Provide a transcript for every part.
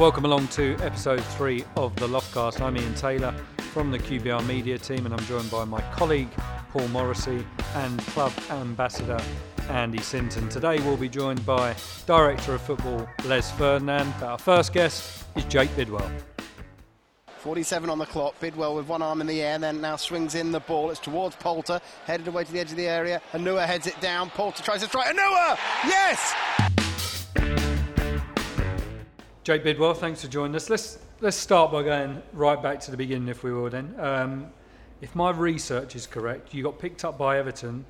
Welcome along to episode three of the Loftcast. I'm Ian Taylor from the QPR media team, and I'm joined by my colleague Paul Morrissey and club ambassador Andy Sinton. Today we'll be joined by Director of Football Les Ferdinand, but our first guest is Jake Bidwell. 47 on the clock. Bidwell with one arm in the air, then now swings in the ball. It's towards Polter, headed away to the edge of the area. Onuoha heads it down. Polter tries to strike. Onuoha! Yes! Jake Bidwell, thanks for joining us. Let's let's start by going right back to the beginning, if we will. Then, um, if my research is correct, you got picked up by Everton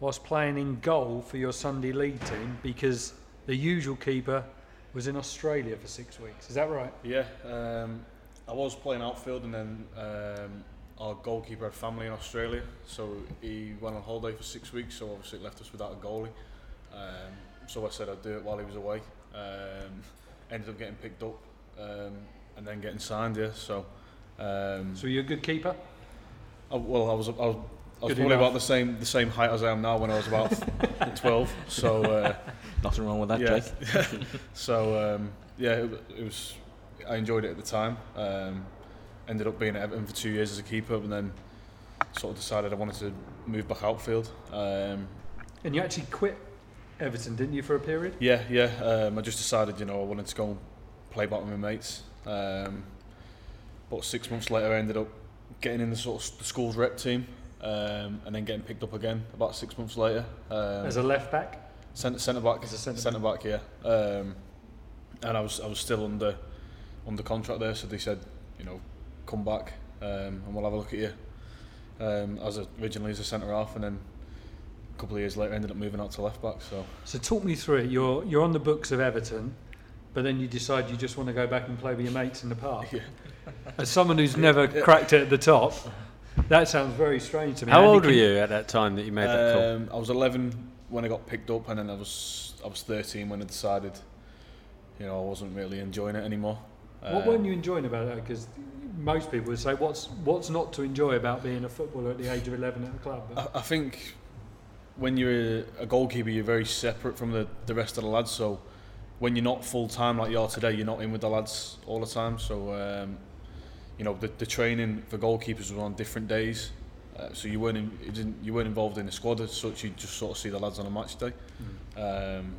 whilst playing in goal for your Sunday league team because the usual keeper was in Australia for six weeks. Is that right? Yeah, um, I was playing outfield, and then um, our goalkeeper had family in Australia, so he went on holiday for six weeks. So obviously it left us without a goalie. Um, so I said I'd do it while he was away. Um, ended up getting picked up um, and then getting signed. Yeah, so. Um, So you're a good keeper. I, well, I was I was, I was probably enough. about the same the same height as I am now when I was about twelve. So. Uh, Nothing wrong with that, yeah. Jake. so um, yeah, it, it was. I enjoyed it at the time. Um, ended up being at Everton for two years as a keeper, and then sort of decided I wanted to move back outfield. Um, And you actually quit Everton, didn't you, for a period? yeah, yeah. Um, I just decided, you know, I wanted to go and play back with my mates. Um, but six months later, I ended up getting in the sort of the school's rep team, um, and then getting picked up again about six months later. Um, As a left back? Centre, centre back. As a centre centre back, yeah. Um, and I was I was still under under contract there, so they said, you know, come back um, and we'll have a look at you. Um, as a, originally as a centre half, and then a couple of years later ended up moving out to left back. So So talk me through it. You're you're on the books of Everton, but then you decide you just want to go back and play with your mates in the park. Yeah. As someone who's never cracked it at the top, that sounds very strange to me. How Andy, old were you at that time that you made that call? um, I was 11 when I got picked up, and then I was I was 13 when I decided, you know, I wasn't really enjoying it anymore. What Um, weren't you enjoying about it? Because most people would say, what's what's not to enjoy about being a footballer at the age of 11 at the club? But I, I think when you're a goalkeeper, you're very separate from the, the rest of the lads. So when you're not full time like you are today, you're not in with the lads all the time. So um, you know the, the training for goalkeepers was on different days. Uh, so you weren't in, you, weren't involved in the squad as such. You just sort of see the lads on a match day. Um,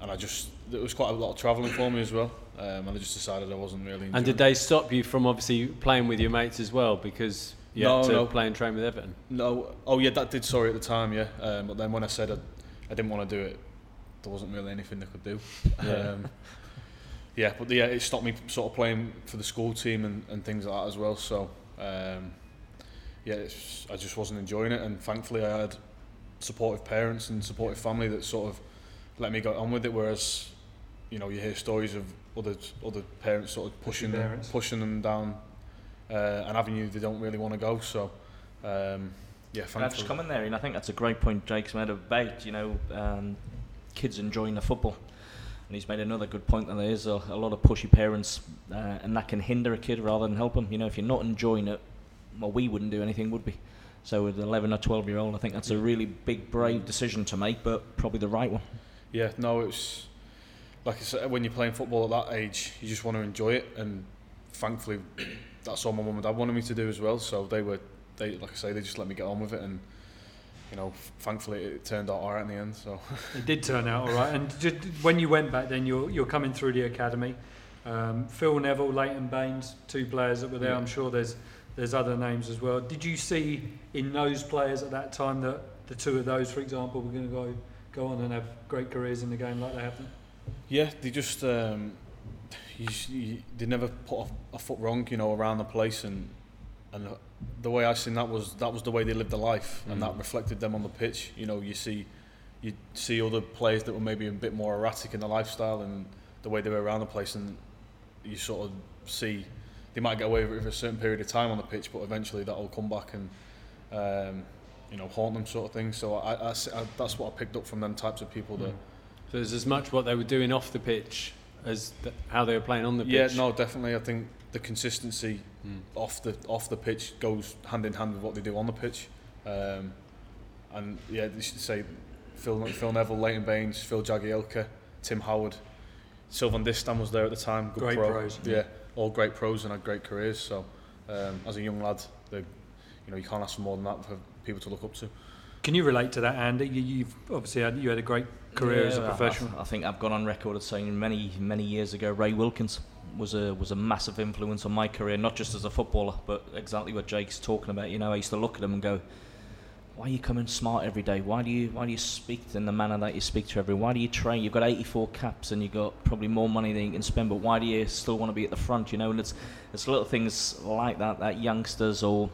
and I just there was quite a lot of travelling for me as well. Um, and I just decided I wasn't really. And did they stop you from obviously playing with your mates as well because you No, had to no. play and train with Everton? No, oh yeah, that did. Sorry, at the time, yeah. Um, but then when I said I, I didn't want to do it, there wasn't really anything they could do. Yeah. Um, yeah, but yeah, it stopped me sort of playing for the school team and, and things like that as well. So um, yeah, it's, I just wasn't enjoying it, and thankfully I had supportive parents and supportive family that sort of let me get on with it. Whereas, you know, you hear stories of other other parents sort of pushing them, pushing them down uh, an avenue they don't really want to go. So. Um, yeah, Can I just thankfully. come in there? And I think that's a great point Jake's made about, you know, um, kids enjoying the football. And he's made another good point that there is a, a lot of pushy parents, uh, and that can hinder a kid rather than help him. You know, if you're not enjoying it, well, we wouldn't do anything, would we? So with an 11 or 12 year old, I think that's a really big, brave decision to make, but probably the right one. Yeah, no, it's like I said, when you're playing football at that age, you just want to enjoy it, and thankfully, that's all my mum and dad wanted me to do as well. So they were, they like I say, they just let me get on with it, and you know, thankfully it turned out alright in the end. So It did turn out all right. And just, when you went back, then you're you're coming through the academy. Um, Phil Neville, Leighton Baines, two players that were there. Yeah. I'm sure there's there's other names as well. Did you see in those players at that time that the two of those, for example, were going to go go on and have great careers in the game like they have done? yeah, they just um, you, they never put a, a foot wrong, you know, around the place, and and the way I seen that was that was the way they lived their life, and that reflected them on the pitch. You know, you see you see other players that were maybe a bit more erratic in their lifestyle and the way they were around the place, and you sort of see they might get away with it for a certain period of time on the pitch, but eventually that'll come back and um, you know haunt them, sort of thing. So I, I I- that's what I picked up from them types of people. That So there's as much what they were doing off the pitch as th- how they were playing on the pitch. yeah, no, definitely. I think the consistency Mm. off the off the pitch goes hand in hand with what they do on the pitch. Um, and yeah, they should say Phil Phil Neville, Leighton Baines, Phil Jagielka, Tim Howard. Sylvain Distin was there at the time. Good Great pro. pros. Yeah, all great pros and had great careers. So um, as a young lad, they, you know, you can't ask for more than that for people to look up to. Can you relate to that, Andy? You, you've obviously had you had a great career as a professional. I, I think I've gone on record as saying many, many years ago, Ray Wilkins was a was a massive influence on my career, not just as a footballer, but exactly what Jake's talking about. You know, I used to look at him and go, "Why are you coming smart every day? Why do you why do you speak in the manner that you speak to everyone? Why do you train? You've got 84 caps and you've got probably more money than you can spend, but why do you still want to be at the front? You know, and it's it's little things like that that youngsters or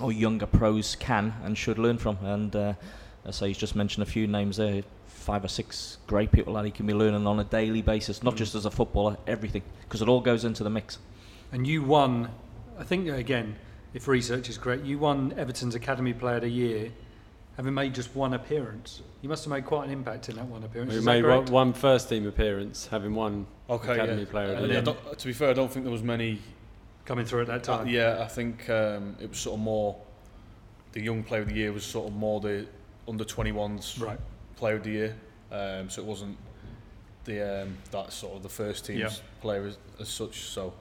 or younger pros can and should learn from. And uh, as I he's just mentioned a few names there, five or six great people that he can be learning on a daily basis, not just as a footballer, everything, because it all goes into the mix. And you won, I think again, if research is correct, you won Everton's Academy Player of the Year, having made just one appearance. You must have made quite an impact in that one appearance. We Is made one, one first team appearance, having one Okay, Academy yeah. Player of Uh, the yeah, Year. to be fair, I don't think there was many coming through at that Uh, time. yeah, I think um, it was sort of more the young player of the year was sort of more the under 21s Right. player of the year. Um, so it wasn't the um, that sort of the first team's Yeah. player as, as such. So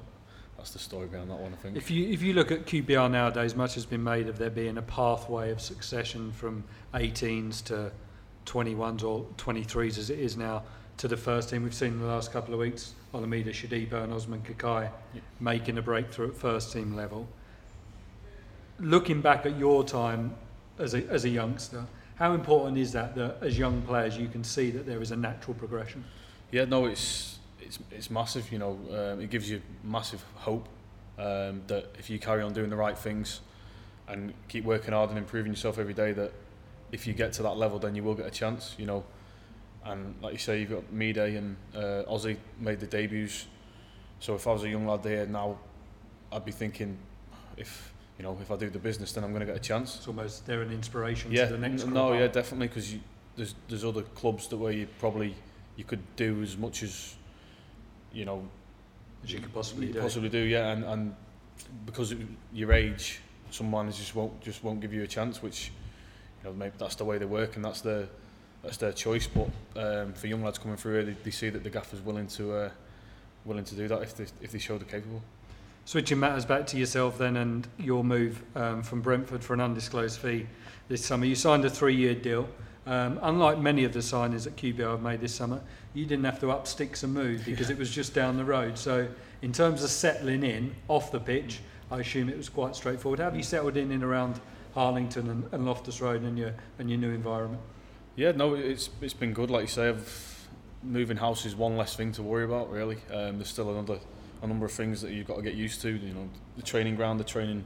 that's the story behind that one, I think. If you if you look at QPR nowadays, much has been made of there being a pathway of succession from 18s to 21s or 23s as it is now to the first team. We've seen in the last couple of weeks Olamide Shodipo and Osman Kakay Yeah. making a breakthrough at first team level. Looking back at your time as a, as a youngster, how important is that that as young players you can see that there is a natural progression? Yeah, no, it's it's it's massive. You know, um, it gives you massive hope um, that if you carry on doing the right things and keep working hard and improving yourself every day, that if you get to that level, then you will get a chance. You know, and like you say, you've got Mide and uh, Ozzy made the debuts. So if I was a young lad there now, I'd be thinking, if you know, if I do the business, then I'm going to get a chance. It's almost they're an inspiration Yeah, to the next n- no, yeah, definitely, because there's there's other clubs that where you probably you could do as much as you know as you could possibly you do. possibly do, yeah, and and because of your age, some managers just won't just won't give you a chance, which you know maybe that's the way they work and that's their that's their choice. But um, for young lads coming through, here, they, they see that the gaffer's willing to uh, willing to do that if they if they show they're capable. Switching matters back to yourself then and your move um, from Brentford for an undisclosed fee this summer. You signed a three-year deal. Um, unlike many of the signings that QPR have made this summer, you didn't have to up sticks and move because it was just down the road. So in terms of settling in off the pitch, I assume it was quite straightforward. How have you settled in in around Harlington and, and Loftus Road and your and your new environment? Yeah, no, it's it's been good. Like you say, I've, moving house is one less thing to worry about. Really, um, there's still another a number of things that you've got to get used to. You know, the training ground, the training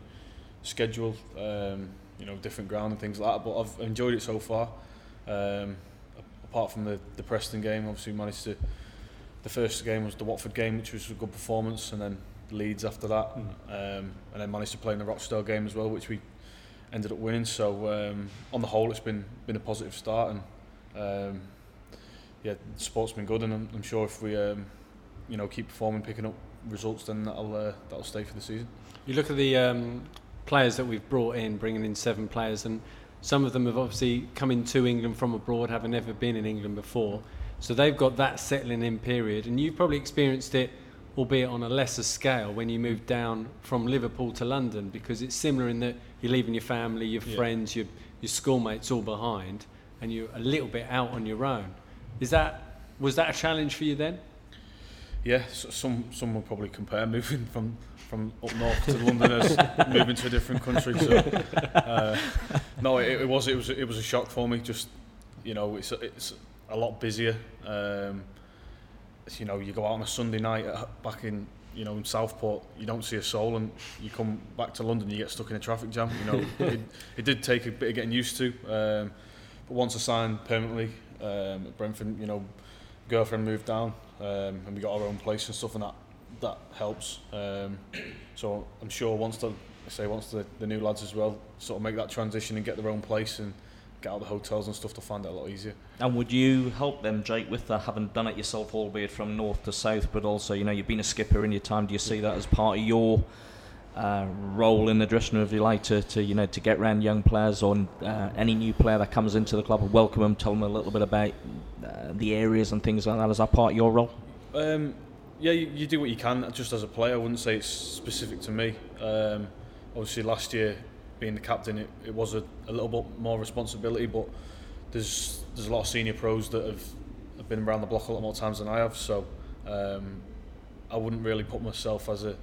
schedule, um, you know, different ground and things like that. But I've enjoyed it so far. Um, apart from the the Preston game, obviously managed to. The first game was the Watford game, which was a good performance, and then Leeds after that, um, and then managed to play in the Rochdale game as well, which we ended up winning. So um, on the whole, it's been been a positive start, and um, yeah, the sport's been good, and I'm, I'm sure if we um, you know keep performing, picking up results, then that'll uh, that'll stay for the season. You look at the um, players that we've brought in, bringing in seven players, and some of them have obviously come into England from abroad, having never been in England before. So they've got that settling in period, and you've probably experienced it, albeit on a lesser scale, when you moved down from Liverpool to London, because it's similar in that you're leaving your family, your Yeah. friends, your your schoolmates all behind, and you're a little bit out on your own. Is that was that a challenge for you then? Yeah, so some some will probably compare moving from from up north to London as moving to a different country. So uh, no, it, it was it was it was a shock for me. Just you know, it's it's a lot busier. Um, you know, you go out on a Sunday night at, back in you know in Southport, you don't see a soul, and you come back to London, you get stuck in a traffic jam. You know, it, it did take a bit of getting used to. Um, but once I signed permanently um, at Brentford, you know, girlfriend moved down, um, and we got our own place and stuff, and that that helps. Um, so I'm sure once the say once the, the new lads as well sort of make that transition and get their own place and get out of the hotels and stuff, they'll find it a lot easier. And would you help them, Jake, with that, having done it yourself, albeit from north to south, but also, you know, you've been a skipper in your time. Do you see that as part of your uh, role in the dressing room, if you like, to, to you know, to get around young players or uh, any new player that comes into the club, welcome them, tell them a little bit about uh, the areas and things like that? Is that part of your role? Um, yeah, you, you do what you can. Just as a player, I wouldn't say it's specific to me. Um, obviously, last year being the captain, it, it was a, a little bit more responsibility. But there's there's a lot of senior pros that have, have been around the block a lot more times than I have. So um, I wouldn't really put myself as a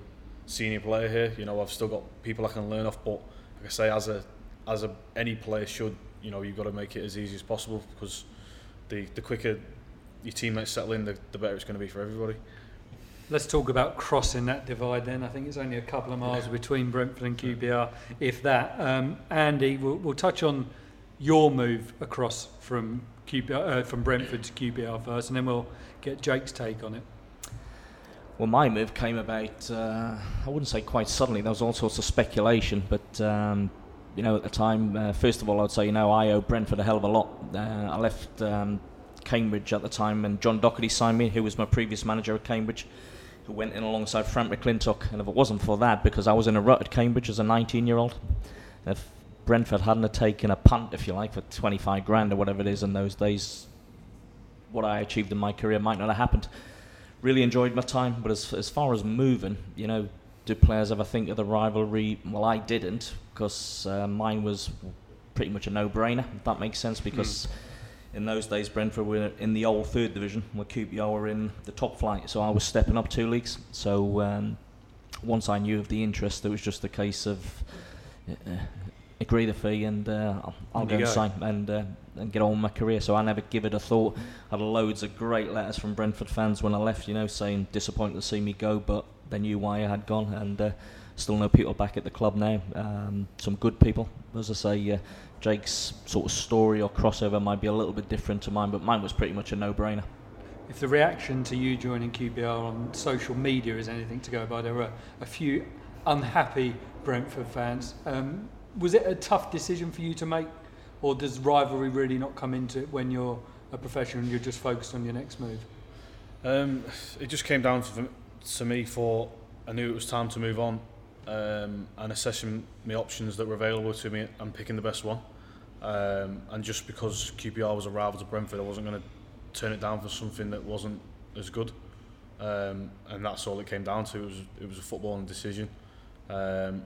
senior player here. You know, I've still got people I can learn off. But like I say, as a as a any player should, you know, you've got to make it as easy as possible because the the quicker your teammates settle in, the, the better it's going to be for everybody. Let's talk about crossing that divide then. I think it's only a couple of miles between Brentford and QPR, if that. Um, Andy, we'll, we'll touch on your move across from QPR, uh, from Brentford to QPR first, and then we'll get Jake's take on it. Well, my move came about, uh, I wouldn't say quite suddenly, there was all sorts of speculation, but, um, you know, at the time, uh, first of all, I'd say, you know, I owe Brentford a hell of a lot. Uh, I left um, Cambridge at the time, and John Docherty signed me, who was my previous manager at Cambridge who went in alongside Frank McClintock. And if it wasn't for that, because I was in a rut at Cambridge as a 19 year old, if Brentford hadn't have taken a punt, if you like, for 25 grand or whatever it is in those days, what I achieved in my career might not have happened. Really enjoyed my time, but as, as far as moving, you know, do players ever think of the rivalry? Well, I didn't, because uh, mine was pretty much a no brainer, if that makes sense, because. Mm in those days, Brentford were in the old third division, where QPR were in the top flight. So I was stepping up two leagues. So um, once I knew of the interest, it was just a case of uh, agree the fee and uh, I'll, I'll go and sign and, uh, and get on with my career. So I never give it a thought. I had loads of great letters from Brentford fans when I left, you know, saying disappointed to see me go, but they knew why I had gone. And uh, still know people back at the club now. Um, some good people, as I say. Uh, Jake's sort of story or crossover might be a little bit different to mine, but mine was pretty much a no-brainer. If the reaction to you joining QPR on social media is anything to go by, there were a few unhappy Brentford fans. Um, was it a tough decision for you to make, or does rivalry really not come into it when you're a professional and you're just focused on your next move? Um, it just came down to, to me for I knew it was time to move on um, and assessing my options that were available to me and picking the best one. Um, and just because QPR was a rival to Brentford, I wasn't going to turn it down for something that wasn't as good. Um, and that's all it came down to. It was it was a footballing decision, um,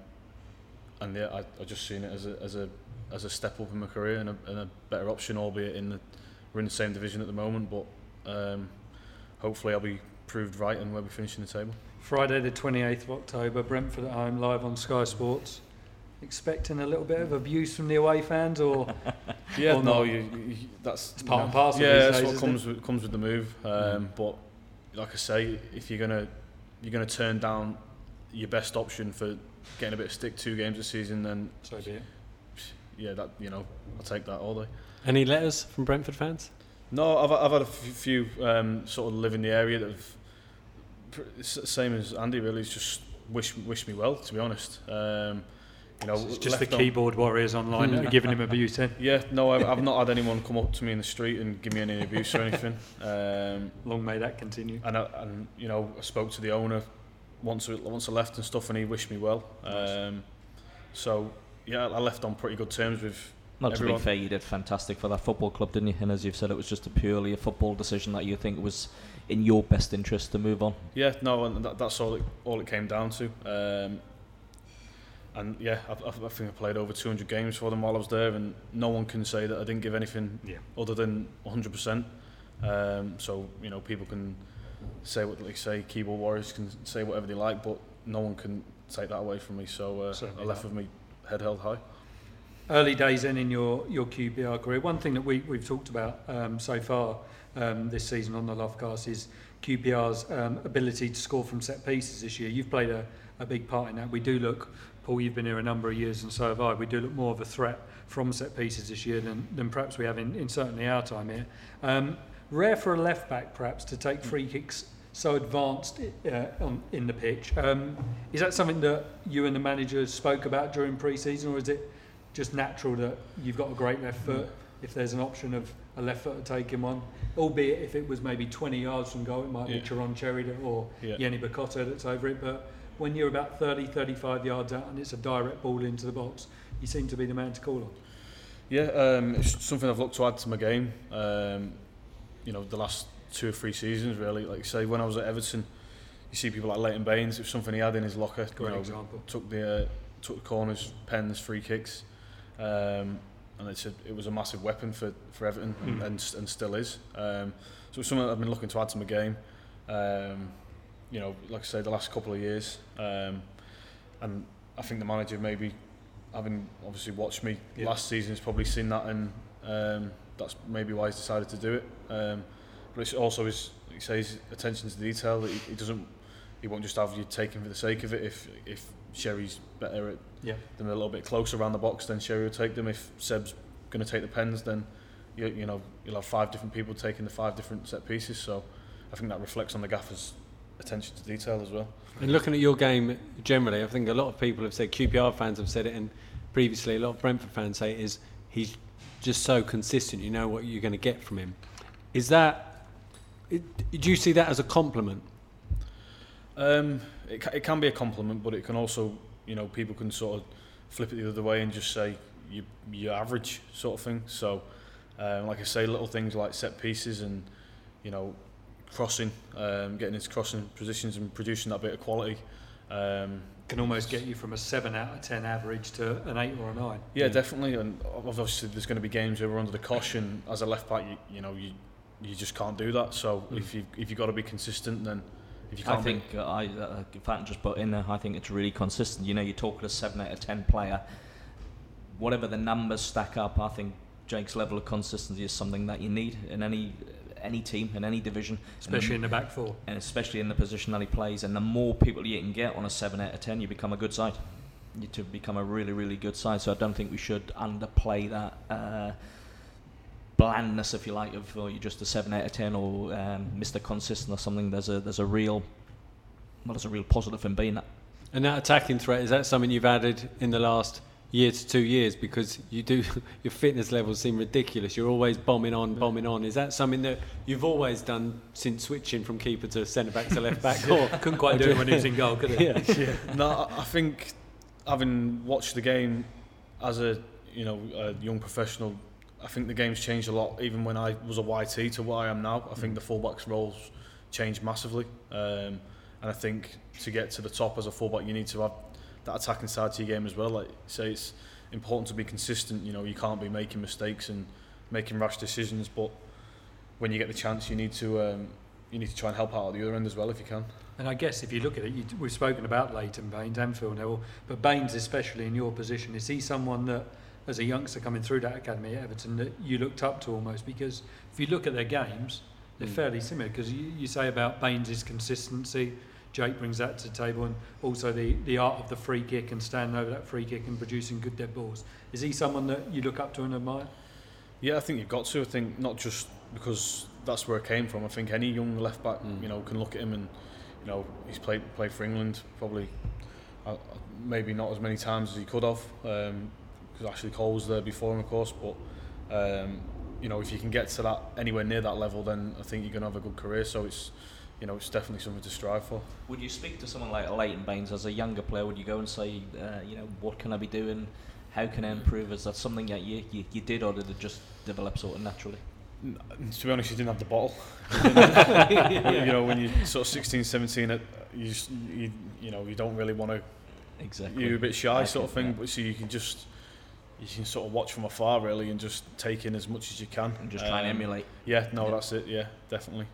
and yeah, I, I just seen it as a as a as a step up in my career and a, and a better option, albeit in the we're in the same division at the moment. But um, hopefully, I'll be proved right and we'll be finishing the table. Friday the 28th of October, Brentford at home, live on Sky Sports. Expecting a little bit of abuse from the away fans, or yeah, or no, you, you, that's it's part you know, and parcel. Yeah, that's days, what comes with, comes with the move. Um, mm. But like I say, if you're gonna you're gonna turn down your best option for getting a bit of stick two games a season, then so be it. Yeah, that you know, I'll take that all day. Any letters from Brentford fans? No, I've I've had a few um, sort of live in the area that have same as Andy really. It's just wish wish me well. To be honest, um, you know, it's just the keyboard warriors online giving him abuse. Eh? Yeah, no, I've, I've not had anyone come up to me in the street and give me any abuse or anything. Um, Long may that continue. And I, and you know, I spoke to the owner once once I left and stuff, and he wished me well. Um, so yeah, I left on pretty good terms with. Well, everyone. to be fair, you did fantastic for that football club, didn't you? And as you've said, it was just a purely a football decision that you think was in your best interest to move on. Yeah, no, and that, that's all it all it came down to. Um, and yeah, I, I, think I played over 200 games for them while I was there, and no one can say that I didn't give anything yeah. other than 100%. Um, so you know, people can say what they say, keyboard warriors can say whatever they like, but no one can take that away from me. So uh, I left with me head held high. Early days then in your your QPR career. One thing that we we've talked about um, so far um, this season on the Loftcast is QPR's um, ability to score from set pieces this year. You've played a, a big part in that. We do look, Paul, you've been here a number of years and so have I, we do look more of a threat from set pieces this year than, than perhaps we have in, in certainly our time here. Um, rare for a left back perhaps to take free kicks so advanced uh, on, in the pitch. Um, is that something that you and the manager spoke about during pre-season or is it just natural that you've got a great left foot if there's an option of a left footer taking one? albeit if it was maybe 20 yards from goal, it might yeah. be Tjaronn Chery or yeah. Yeni Ngbakoto that's over it. But when you're about 30, 35 yards out and it's a direct ball into the box, you seem to be the man to call on. Yeah, um, it's something I've looked to add to my game. Um, you know, the last two or three seasons really. Like say, when I was at Everton, you see people like Leighton Baines. It was something he had in his locker. Great you know, example. Took the uh, took the corners, pens, free kicks, um, and it's a, it was a massive weapon for for Everton Mm. and and still is. Um, so it's something I've been looking to add to my game. Um, you know, like I say, the last couple of years, um, and I think the manager maybe having obviously watched me Yeah. last season has probably seen that and um, that's maybe why he's decided to do it. Um, but it's also his, like you say, his attention to detail. That he, he doesn't, he won't just have you taken for the sake of it. If if Chery's better at Yeah. them a little bit closer around the box, then Chery will take them. If Seb's going to take the pens, then you, you know you'll have five different people taking the five different set pieces. So I think that reflects on the gaffer's attention to detail as well. And looking at your game generally, I think a lot of people have said, QPR fans have said it, and previously a lot of Brentford fans say it is he's just so consistent. You know what you're going to get from him. Is that? Do you see that as a compliment? Um, it, it can be a compliment, but it can also, you know, people can sort of flip it the other way and just say you you're average sort of thing. So, um, like I say, little things like set pieces and you know, crossing, um, getting into crossing positions and producing that bit of quality. Um, Can almost get you from a seven out of ten average to an eight or a nine. yeah, definitely. And obviously, there's going to be games where we're under the caution as a left back. You, you know, you you just can't do that. So if you if you've got to be consistent, then if you I can't, be- think uh, I, uh, if I can just put in there, I think it's really consistent. You know, you talk to a seven out of ten player. Whatever the numbers stack up, I think Jake's level of consistency is something that you need in any any team in any division, especially in and, the back four. and especially in the position that he plays. And the more people you can get on a seven out of ten, you become a good side. You to become a really really good side. So I don't think we should underplay that. Uh, blandness, if you like, of oh, you're just a seven out of ten or um, Mr. Consistent or something. There's a there's a real well, there's a real positive in being that. And that attacking threat is that something you've added in the last year to two years because you do your fitness levels seem ridiculous. You're always bombing on, bombing on. Is that something that you've always done since switching from keeper to centre back to left back? Or Couldn't quite do it when he was in goal, could he? yeah. no, I- I think having watched the game as a you know a young professional, I think the game's changed a lot. Even when I was a YT to what I am now, I think the fullbacks roles changed massively. Um, and I think to get to the top as a fullback, you need to have that attacking side to your game as well. Like say, it's important to be consistent. You know, you can't be making mistakes and making rash decisions, but when you get the chance, you need to um, you need to try and help out at the other end as well if you can. And I guess if you look at it, you, we've spoken about Leighton Baines and Phil Neville, but Baines, especially in your position, is he someone that, as a youngster coming through that academy at Everton, that you looked up to almost? Because if you look at their games, they're Mm. fairly similar. Because you, you say about Baines' consistency, Jake brings that to the table, and also the, the art of the free kick and standing over that free kick and producing good dead balls. Is he someone that you look up to and admire? Yeah, I think you've got to. I think not just because that's where it came from. I think any young left back, Mm. you know, can look at him and, you know, he's played played for England probably, uh, maybe not as many times as he could have, because Ashley Cole was there before him, of course. But, um, you know, if you can get to that anywhere near that level, then I think you're going to have a good career. So it's, you know, it's definitely something to strive for. Would you speak to someone like Leighton Baines as a younger player? Would you go and say, uh, you know, what can I be doing? How can I improve? Is that something that you, you, you did, or did it just develop sort of naturally? N- To be honest, you didn't have the bottle. you know, when you're sort of 16, 17, it- you, just, you, you know, you don't really want to Exactly. you're a bit shy I sort of thing yeah. but so you can just you can sort of watch from afar really and just take in as much as you can And just try and Um, emulate. yeah no Yeah. that's it yeah definitely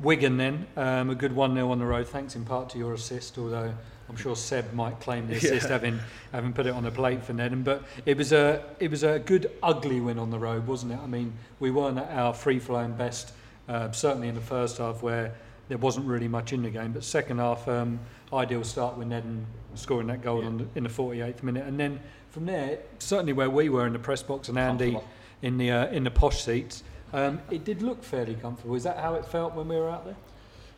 Wigan then, um, a good 1 0 on the road, thanks in part to your assist, although I'm sure Seb might claim the assist Yeah. having having put it on the plate for Nedum. But it was a it was a good ugly win on the road, wasn't it? I mean, we weren't at our free flowing best, uh, certainly in the first half where there wasn't really much in the game. But second half, um, ideal start with Nedum scoring that goal Yeah. on the, in the 48th minute, and then from there, certainly where we were in the press box and Andy in the uh, in the posh seats. Um, it did look fairly comfortable. Is that how it felt when we were out there?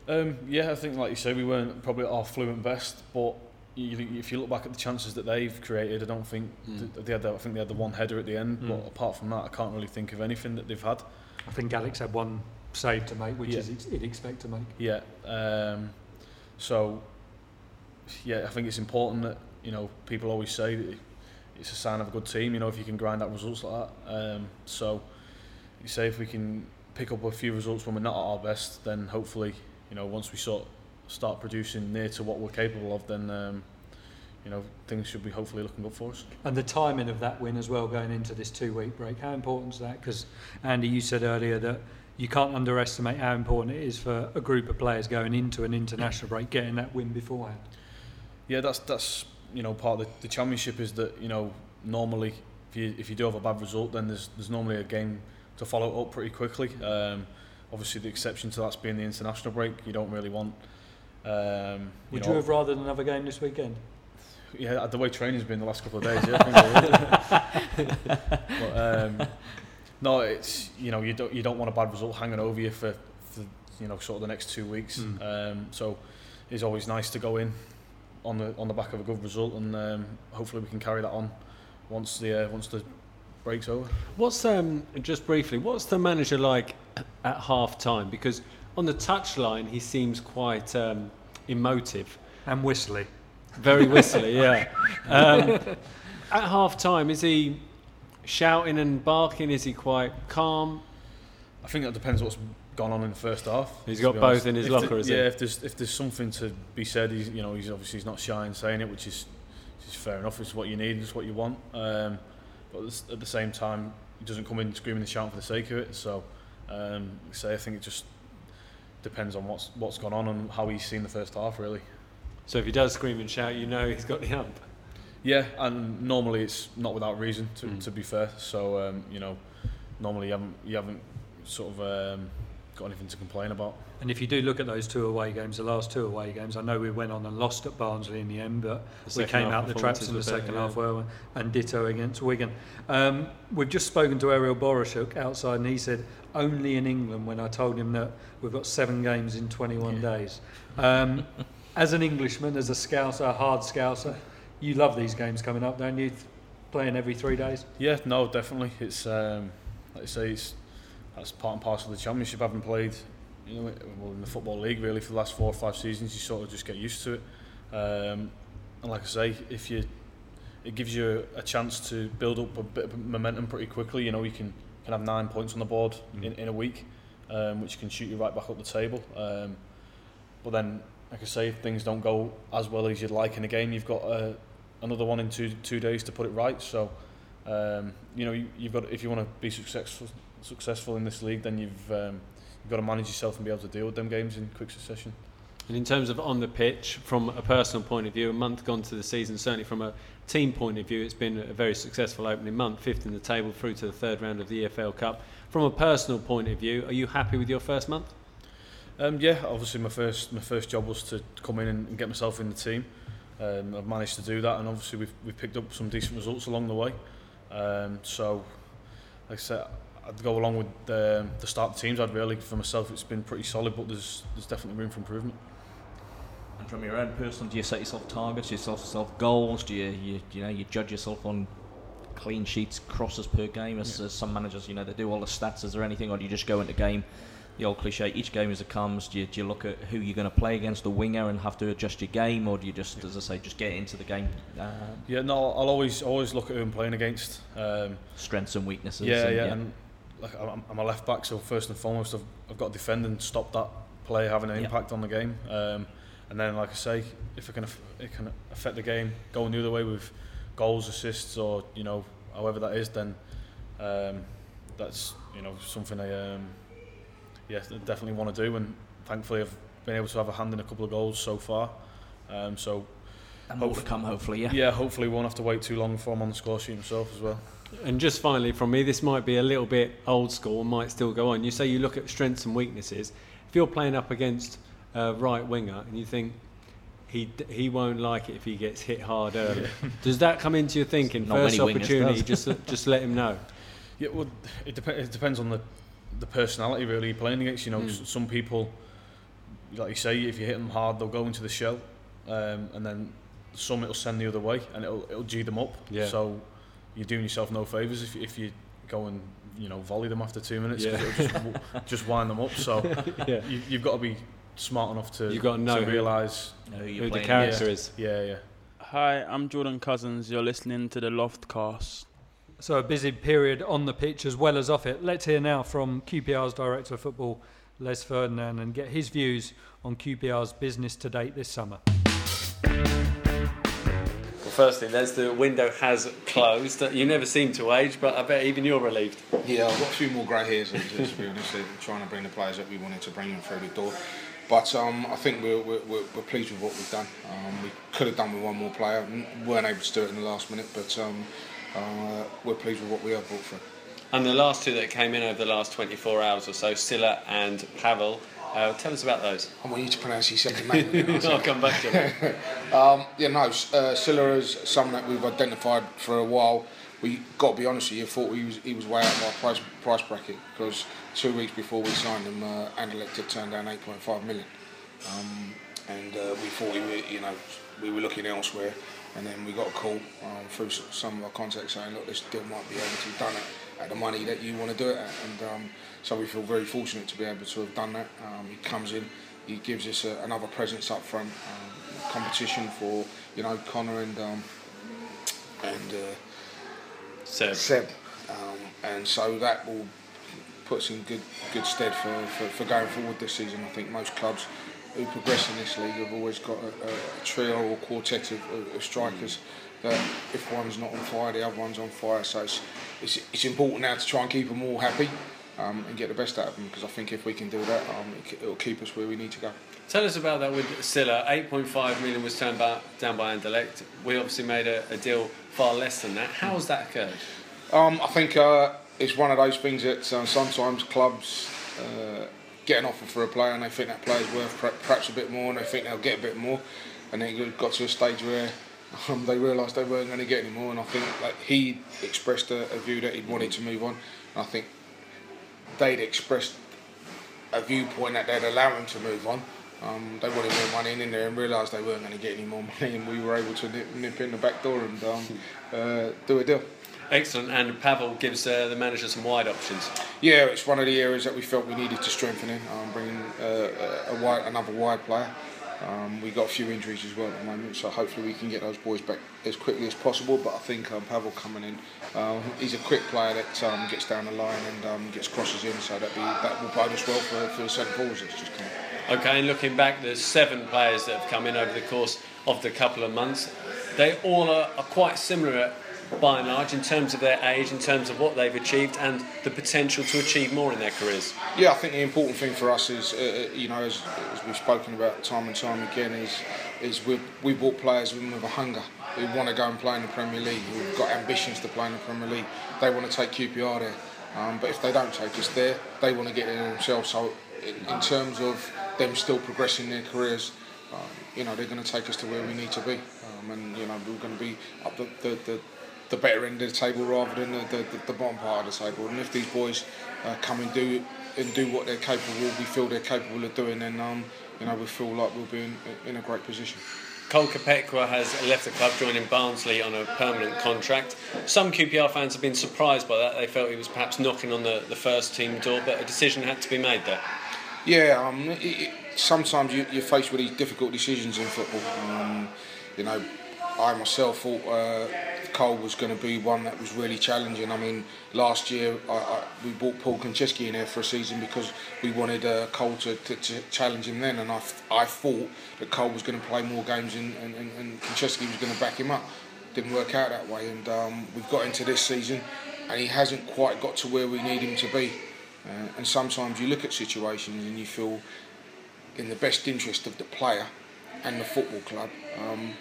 um, yeah I think like you say we weren't probably at our fluent best but you, if you look back at the chances that they've created I don't think Mm. th- they had the, I think they had the one header at the end Mm. but apart from that I can't really think of anything that they've had I think Alex had one save to make, which Yeah. is ex- he'd expect to make. Yeah. Um, so, yeah, I think it's important that you know people always say that it's a sign of a good team. You know, if you can grind out results like that. Um, so, you say if we can pick up a few results when we're not at our best, then hopefully, you know, once we sort start producing near to what we're capable of, then um, you know things should be hopefully looking good for us. And the timing of that win as well, going into this two-week break, how important is that? Because Andy, you said earlier that you can't underestimate how important it is for a group of players going into an international break, getting that win beforehand. Yeah, that's that's you know part of the, the championship is that you know normally if you if you do have a bad result, then there's there's normally a game to follow up pretty quickly. Um, obviously, the exception to that's being the international break. You don't really want. Um, Would know, you have rather than another game this weekend? Yeah, the way training's been the last couple of days. Yeah, I think I would. but, um, no, it's you know you don't you don't want a bad result hanging over you for, for you know sort of the next two weeks. Mm. Um, so it's always nice to go in on the on the back of a good result, and um, hopefully we can carry that on once the uh, once the break's over. What's um, just briefly? What's the manager like at half time? Because on the touchline, he seems quite um, emotive, And Whistly. very whistly. yeah. Um, at half time, is he shouting and barking? Is he quite calm? I think that depends what's gone on in the first half. He's got both honest. in his If locker, the- has he? yeah, if there's if there's something to be said, he's you know he's obviously he's not shy in saying it, which is which is fair enough. It's what you need, it's what you want. Um, but at the- same time, he doesn't come in screaming and shouting for the sake of it. So, um, like I say I think it just depends on what's what's gone on and how he's seen the first half, really. So if he does scream and shout, you know he's got the ump. Yeah, and normally it's not without reason. To, Mm. to be fair, so um, you know, normally you haven't you haven't sort of um, got anything to complain about. And if you do look at those two away games, the last two away games, I know we went on and lost at Barnsley in the end, but The we came out the traps in the second half yeah. well, and ditto against Wigan. Um, we've just spoken to Ariel Borysiuk outside, and he said only in England when I told him that we've got seven games in 21 days. Um, as an Englishman, as a scouser, a hard scouser, you love these games coming up, don't you? Playing every three days. Yeah, no, definitely. It's um, like I say, it's that's part and parcel of the championship. Having played, you know, well in the football league really for the last four or five seasons, you sort of just get used to it. Um, and like I say, if you, it gives you a chance to build up a bit of momentum pretty quickly. You know, you can can have nine points on the board in, in a week, um, which can shoot you right back up the table. Um, but then, like I say, if things don't go as well as you'd like in a game, you've got uh, another one in two two days to put it right. So um, you know you, you've got if you want to be successful successful in this league then you've um, you've got to manage yourself and be able to deal with them games in quick succession And in terms of on the pitch, from a personal point of view, a month gone to the season, certainly from a team point of view, it's been a very successful opening month, fifth in the table through to the third round of the EFL Cup. From a personal point of view, are you happy with your first month? um, yeah obviously my first my first job was to come in and, and get myself in the team um, I've managed to do that and obviously we've, we've picked up some decent results along the way um, so like I said I'd go along with the, the start teams I'd really for myself it's been pretty solid but there's there's definitely room for improvement And from your own personal, do you set yourself targets? Do you set yourself goals? Do you, you, you know, you judge yourself on clean sheets, crosses per game? As, as some managers, you know, they do all the stats. Is there anything, or do you just go into game? The old cliche: each game as it comes. Do you, do you look at who you're going to play against the winger and have to adjust your game, or do you just, as I say, just get into the game, uh, yeah no I'll always always look at who I'm playing against um, strengths and weaknesses? Yeah, and, yeah, and like I'm, I'm a left back, so first and foremost, I've, I've got to defend and stop that play having an Yeah. impact on the game. Um, and then, like I say, if it can it can affect the game going the other way with goals, assists, or you know however that is, then um, that's you know something I um, yeah definitely want to do. And thankfully, I've been able to have a hand in a couple of goals so far. Um, so and more to come, hopefully. Yeah. yeah, hopefully, we won't have to wait too long for him on the score sheet himself as well. And just finally from me, this might be a little bit old school and might still go on. You say you look at strengths and weaknesses. If you're playing up against a right winger and you think he he won't like it if he gets hit hard early, does that come into your thinking? Not First opportunity, just just let him know. Yeah, well, it, dep- it depends on the the personality really you're playing against. You know, Mm. some people, like you say, if you hit them hard, they'll go into the shell, um, and then some it'll send the other way, and it'll it'll g them up. Yeah. So you're doing yourself no favors if if you go and you know volley them after two minutes. 'cause Yeah. it'll just just wind them up. So yeah. you, you've got to be smart enough to You've got to know who- realise. Know who Who the playing character yeah. is. Yeah, yeah. Hi, I'm Jordan Cousins. You're listening to the Loftcast. So a busy period on the pitch as well as off it. Let's hear now from QPR's Director of Football, Les Ferdinand, and get his views on QPR's business to date this summer. Firstly, there's the window has closed. You never seem to age, but I bet even you're relieved. Yeah, I've got a few more grey hairs, to be honest, trying to bring the players that we wanted to bring in through the door. But um, I think we're, we're, we're, pleased with what we've done. Um, we could have done with one more player, weren't able to do it in the last minute, but um, uh, we're pleased with what we have brought through. And the last two that came in over the last 24 hours or so, Sylla and Pavel, uh, tell us about those. I want you to pronounce his second name. I'll come back to it. um, yeah, no, uh, Sylla is someone that we've identified for a while. We got to be honest with you, thought he was he was way out of our price price bracket because two weeks before we signed him, uh, Anderlecht had turned down 8.5 million, um, and uh, we thought we were, you know we were looking elsewhere. And then we got a call um, through some of our contacts saying, look, this deal might be able to be done at, at the money that you want to do it at. And um, so we feel very fortunate to be able to have done that. Um, he comes in, he gives us a, another presence up front, um, competition for you know Connor and um, and uh, Seb. Seb. Um, and so that will put us in good good stead for, for, for going forward this season. I think most clubs who progress in this league have always got a, a trio or quartet of, of, strikers that if one's not on fire, the other one's on fire. So it's, it's, it's important now to try and keep them all happy um, and get the best out of them because I think if we can do that, um, it, will keep us where we need to go. Tell us about that with Sylla. 8.5 million was turned by, down by Anderlecht. We obviously made a, a, deal far less than that. How has that occurred? Um, I think uh, it's one of those things that uh, sometimes clubs. Uh, get an offer for a player and they think that player's worth perhaps a bit more and they think they'll get a bit more and then it got to a stage where um, they realised they weren't going to get any more and I think like he expressed a, a view that he wanted to move on and I think they'd expressed a viewpoint that they'd allow him to move on um, they wanted more money in there and realised they weren't going to get any more money and we were able to nip, nip in the back door and um, uh, do a deal. Excellent, and Pavel gives uh, the manager some wide options. Yeah, it's one of the areas that we felt we needed to strengthen in, um, bringing uh, a wide, another wide player. Um, we got a few injuries as well at the moment, so hopefully we can get those boys back as quickly as possible. But I think um, Pavel coming in, um, he's a quick player that um, gets down the line and um, gets crosses in, so that be that will bode us well for, for the centre forwards that's just come. Okay, and looking back, there's seven players that have come in over the course of the couple of months. They all are, are quite similar by and large, in terms of their age, in terms of what they've achieved, and the potential to achieve more in their careers? Yeah, I think the important thing for us is, uh, uh you know, as, as, we've spoken about time and time again, is is we've, we brought players with a hunger who want to go and play in the Premier League, who've got ambitions to play in the Premier League. They want to take QPR there. Um, but if they don't take us there, they want to get there themselves. So, in, in terms of them still progressing their careers, um, you know, they're going to take us to where we need to be. Um, and, you know, we're going to be up the, the, the the better end of the table rather than the, the, the bottom part of the table. And if these boys uh, come and do and do what they're capable, we feel they're capable of doing, then um, you know we feel like we'll be in, in a great position. Cole Kpekawa has left the club, joining Barnsley on a permanent contract. Some QPR fans have been surprised by that. They felt he was perhaps knocking on the, the first team door, but a decision had to be made there. Yeah, um, it, it, sometimes you, are faced with these difficult decisions in football. Um, you know, I myself thought uh, Cole was going to be one that was really challenging. I mean, last year I, I, we brought Paul Konchesky in there for a season because we wanted uh, Cole to, to, to, challenge him then, and I, I thought that Cole was going to play more games and, and, and Konchesky was going to back him up. Didn't work out that way, and um, we've got into this season, and he hasn't quite got to where we need him to be. Uh, and sometimes you look at situations and you feel in the best interest of the player and the football club. Um,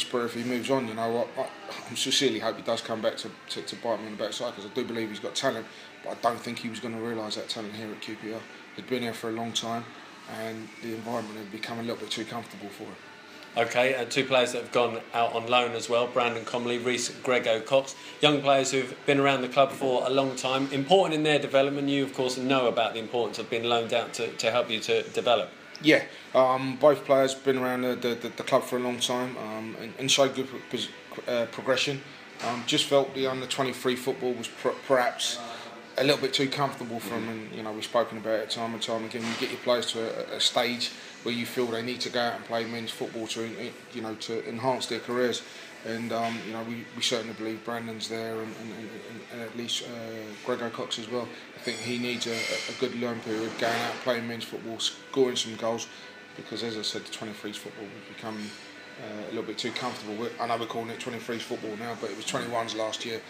better if he moves on. You know, I, I sincerely hope he does come back to, to, to bite me in the backside because I do believe he's got talent, but I don't think he was going to realise that talent here at QPR. He'd been here for a long time, and the environment had become a little bit too comfortable for him. Okay, and two players that have gone out on loan as well Brandon Comley, Reece Grego Cox. Young players who've been around the club for a long time. Important in their development. You, of course, know about the importance of being loaned out to, to help you to develop. Yeah, um, both players been around the, the, the, club for a long time um, and, and showed good uh, progression. Um, just felt the under 23 football was pr- perhaps a little bit too comfortable for them, and you know we've spoken about it time and time again. You get your players to a, a, stage where you feel they need to go out and play men's football to you know to enhance their careers. And um, you know we, we certainly believe Brandon's there, and, and, and, and at least uh, Cox as well. I think he needs a, a good learn period, going out playing men's football, scoring some goals, because as I said, the 23s football has become uh, a little bit too comfortable. I know we're calling it 23s football now, but it was 21s last year,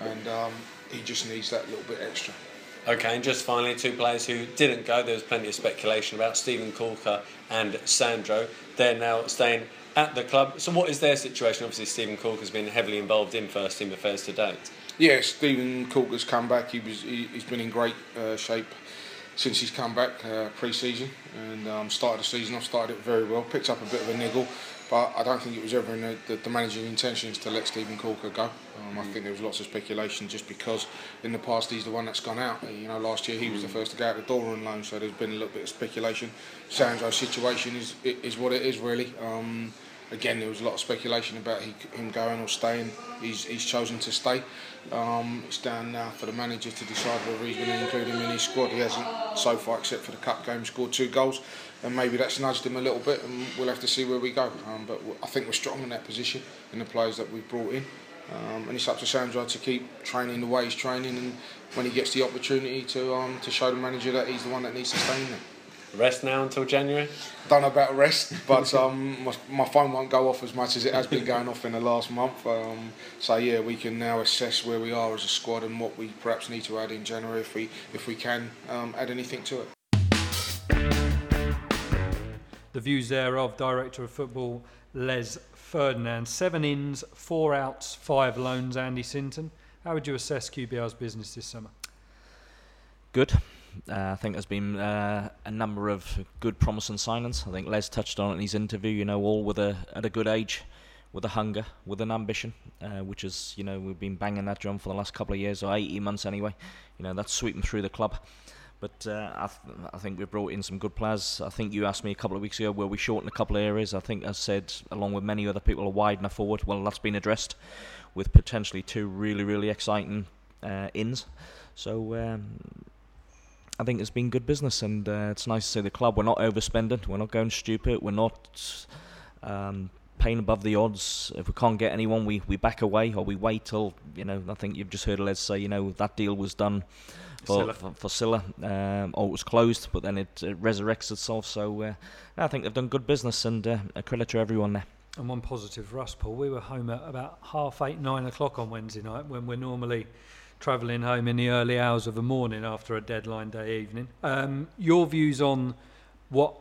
and um, he just needs that little bit extra. Okay, and just finally, two players who didn't go. There was plenty of speculation about Stephen Caulker and Sandro. They're now staying at the club. So, what is their situation? Obviously, Stephen Caulker's been heavily involved in first team affairs to date. Yeah, Steven has come back. He was he, has been in great uh, shape since he's come back uh, pre-season and um, started the season off. Started it very well. Picked up a bit of a niggle but I don't think it was ever in the, the, the managing intentions to let Stephen Caulker go. Um, I think there was lots of speculation just because in the past he's the one that's gone out. You know, last year he was the first to go out the door on loan, so there's been a little bit of speculation. Sandro's situation is is what it is really. Um, again, there was a lot of speculation about he, him going or staying. He's, he's chosen to stay. Um, it's down now for the manager to decide whether he's going to include him in his squad. He hasn't so far, except for the cup game, scored two goals, and maybe that's nudged him a little bit, and we'll have to see where we go. Um, but I think we're strong in that position in the players that we've brought in. Um, and it's up to Sandro to keep training the way he's training, and when he gets the opportunity to um, to show the manager that he's the one that needs to stay in there. Rest now until January? Don't know about rest, but um, my, my, phone won't go off as much as it has been going off in the last month. Um, so yeah, we can now assess where we are as a squad and what we perhaps need to add in January if we if we can um, add anything to it. The views there of Director of Football Les Ferdinand. Seven ins, four outs, five loans. Andy Sinton. How would you assess QPR's business this summer? Good. Uh, I think there's been uh, a number of good promising signings. I think Les touched on it in his interview. You know, all with a at a good age, with a hunger, with an ambition, uh, which is you know we've been banging that drum for the last couple of years or 18 months anyway. You know that's sweeping through the club. But uh, I, th- I, think we've brought in some good players. I think you asked me a couple of weeks ago where we shortened a couple of areas. I think I said, along with many other people, a widening forward. Well, that's been addressed with potentially two really, really exciting uh, ins. So um, I think it's been good business, and uh, it's nice to see the club. We're not overspending. We're not going stupid. We're not um, paying above the odds. If we can't get anyone, we, we back away or we wait till you know. I think you've just heard Les say, you know, that deal was done for Sylla. for, for Sylla, um, or it was closed, but then it, it resurrects itself. So uh, I think they've done good business, and uh, a credit to everyone there. And one positive for us, Paul. We were home at about half eight, nine o'clock on Wednesday night when we're normally travelling home in the early hours of the morning after a deadline day evening. Um, your views on what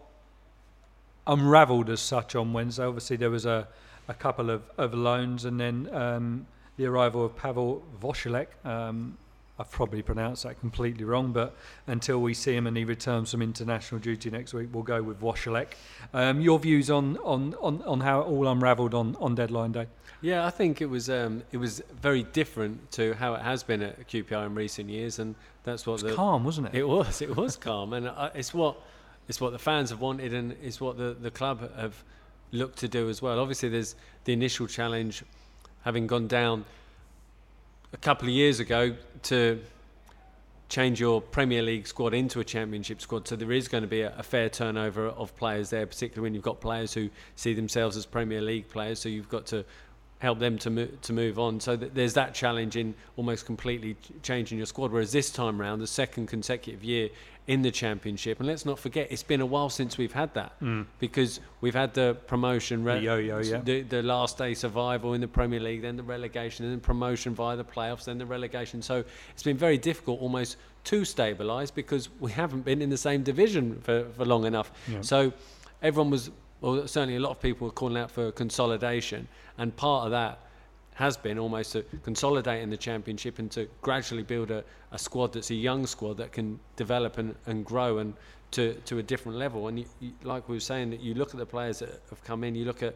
unravelled as such on Wednesday? Obviously, there was a, a couple of, of loans and then um, the arrival of Pavel Voshilek. Um, I've probably pronounced that completely wrong, but until we see him and he returns from international duty next week, we'll go with Washalek. Um, your views on, on, on, on how it all unravelled on, on deadline day? Yeah, I think it was um, it was very different to how it has been at QPR in recent years, and that's what it was the, calm, wasn't it? It was, it was calm, and uh, it's what it's what the fans have wanted, and it's what the the club have looked to do as well. Obviously, there's the initial challenge, having gone down a couple of years ago to change your Premier League squad into a Championship squad. So there is going to be a, a, fair turnover of players there, particularly when you've got players who see themselves as Premier League players. So you've got to help them to move, to move on. So th- there's that challenge in almost completely changing your squad. Whereas this time round, the second consecutive year in the championship, and let's not forget, it's been a while since we've had that mm. because we've had the promotion, re- the yo-yo, yeah. the, the last day survival in the Premier League, then the relegation, and then promotion via the playoffs, then the relegation. So it's been very difficult, almost to stabilise because we haven't been in the same division for, for long enough. Yeah. So everyone was well, certainly a lot of people were calling out for consolidation, and part of that has been almost to consolidate in the championship and to gradually build a, a squad that's a young squad that can develop and, and grow and to, to a different level. And you, you, like we were saying, that you look at the players that have come in, you look at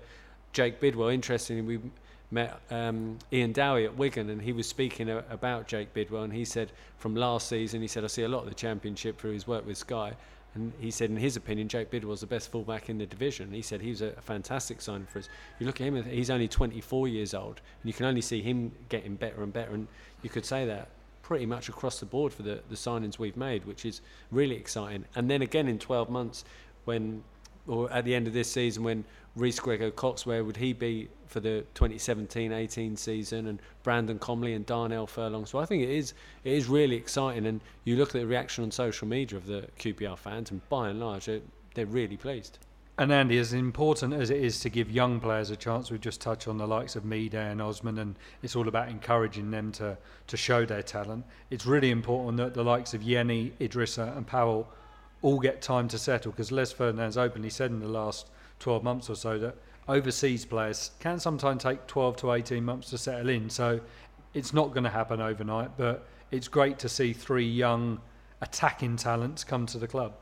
Jake Bidwell. Interestingly, we met um, Ian Dowie at Wigan, and he was speaking a, about Jake Bidwell, and he said from last season, he said I see a lot of the championship through his work with Sky, and he said, in his opinion, Jake Bidwell was the best fullback in the division. He said he was a, fantastic sign for us. You look at him; he's only 24 years old, and you can only see him getting better and better. And you could say that pretty much across the board for the, the signings we've made, which is really exciting. And then again, in 12 months, when or at the end of this season when Reece Grego Cox, where would he be for the 2017-18 season, and Brandon Comley and Darnell Furlong. So I think it is it is really exciting, and you look at the reaction on social media of the QPR fans, and by and large, they're, they're really pleased. And Andy, as important as it is to give young players a chance, we've just touched on the likes of Mide and Osman, and it's all about encouraging them to, to show their talent. It's really important that the likes of Yeni, Idrissa, and Powell all get time to settle because Les Ferdinand's openly said in the last 12 months or so that overseas players can sometimes take 12 to 18 months to settle in. So it's not going to happen overnight, but it's great to see three young attacking talents come to the club.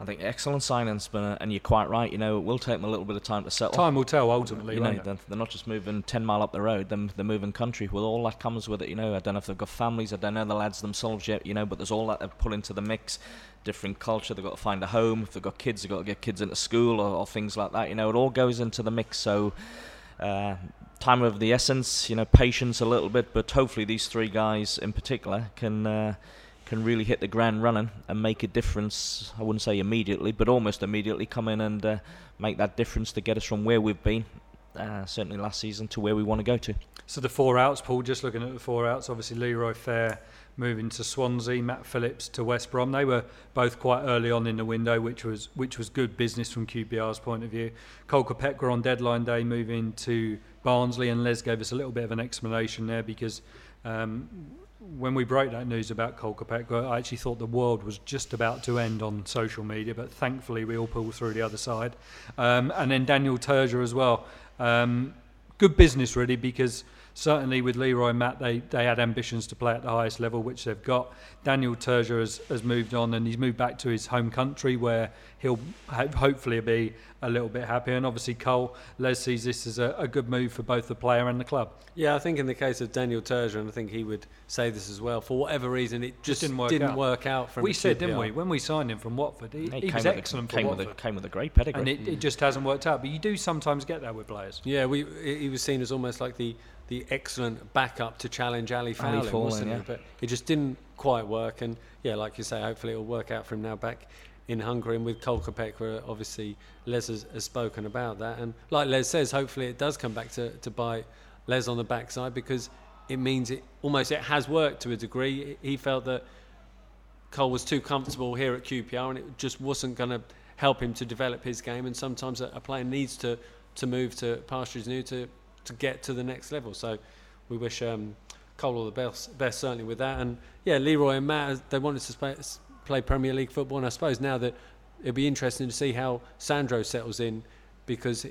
I think excellent signings, but and you're quite right. You know, it will take them a little bit of time to settle. Time will tell ultimately. You know, they're, they're, not just moving ten mile up the road; they're, they're moving country with all that comes with it. You know, I don't know if they've got families. I don't know the lads themselves yet. You know, but there's all that they've put into the mix. Different culture. They've got to find a home. If they've got kids, they've got to get kids into school or, or things like that. You know, it all goes into the mix. So. Uh, time of the essence, you know, patience a little bit, but hopefully these three guys in particular can uh, can really hit the ground running and make a difference. I wouldn't say immediately, but almost immediately come in and uh, make that difference to get us from where we've been, uh, certainly last season, to where we want to go to. So the four outs, Paul, just looking at the four outs, obviously Leroy Fer moving to Swansea, Matt Phillips to West Brom. They were both quite early on in the window, which was which was good business from QPR's point of view. Cole Kpekawa on deadline day moving to Barnsley, and Les gave us a little bit of an explanation there because um, when we broke that news about Cole I actually thought the world was just about to end on social media, but thankfully we all pulled through the other side. Um, and then Daniel Tozser as well. Um, good business, really, because certainly with Leroy and Matt, they, they had ambitions to play at the highest level, which they've got. Daniel Tozser has, has moved on and he's moved back to his home country where he'll hopefully be a little bit happier. And obviously, Cole, Les sees this as a, a, good move for both the player and the club. Yeah, I think in the case of Daniel Tozser, and I think he would say this as well. For whatever reason, it just, just didn't, work, didn't out. work out. From we said, didn't we, when we signed him from Watford, he, he, he was excellent a, came Watford. With a, came with a great pedigree. And it, it just hasn't worked out. But you do sometimes get that with players. Yeah, we he was seen as almost like the the excellent backup to challenge Ali Faurlin, Ali wasn't yeah. it? But it just didn't quite work. And yeah, like you say, hopefully it'll work out for him now back in Hungary. And with Kpekawa, obviously Les has, has, spoken about that. And like Les says, hopefully it does come back to, to bite Les on the backside because it means it almost it has worked to a degree. He felt that Cole was too comfortable here at QPR and it just wasn't going to help him to develop his game. And sometimes a, a player needs to, to move to pastures new to to get to the next level. So we wish um, Cole all the best, best certainly with that. And yeah, Leroy and Matt, they wanted to play, Premier League football, and I suppose now that it'd be interesting to see how Sandro settles in because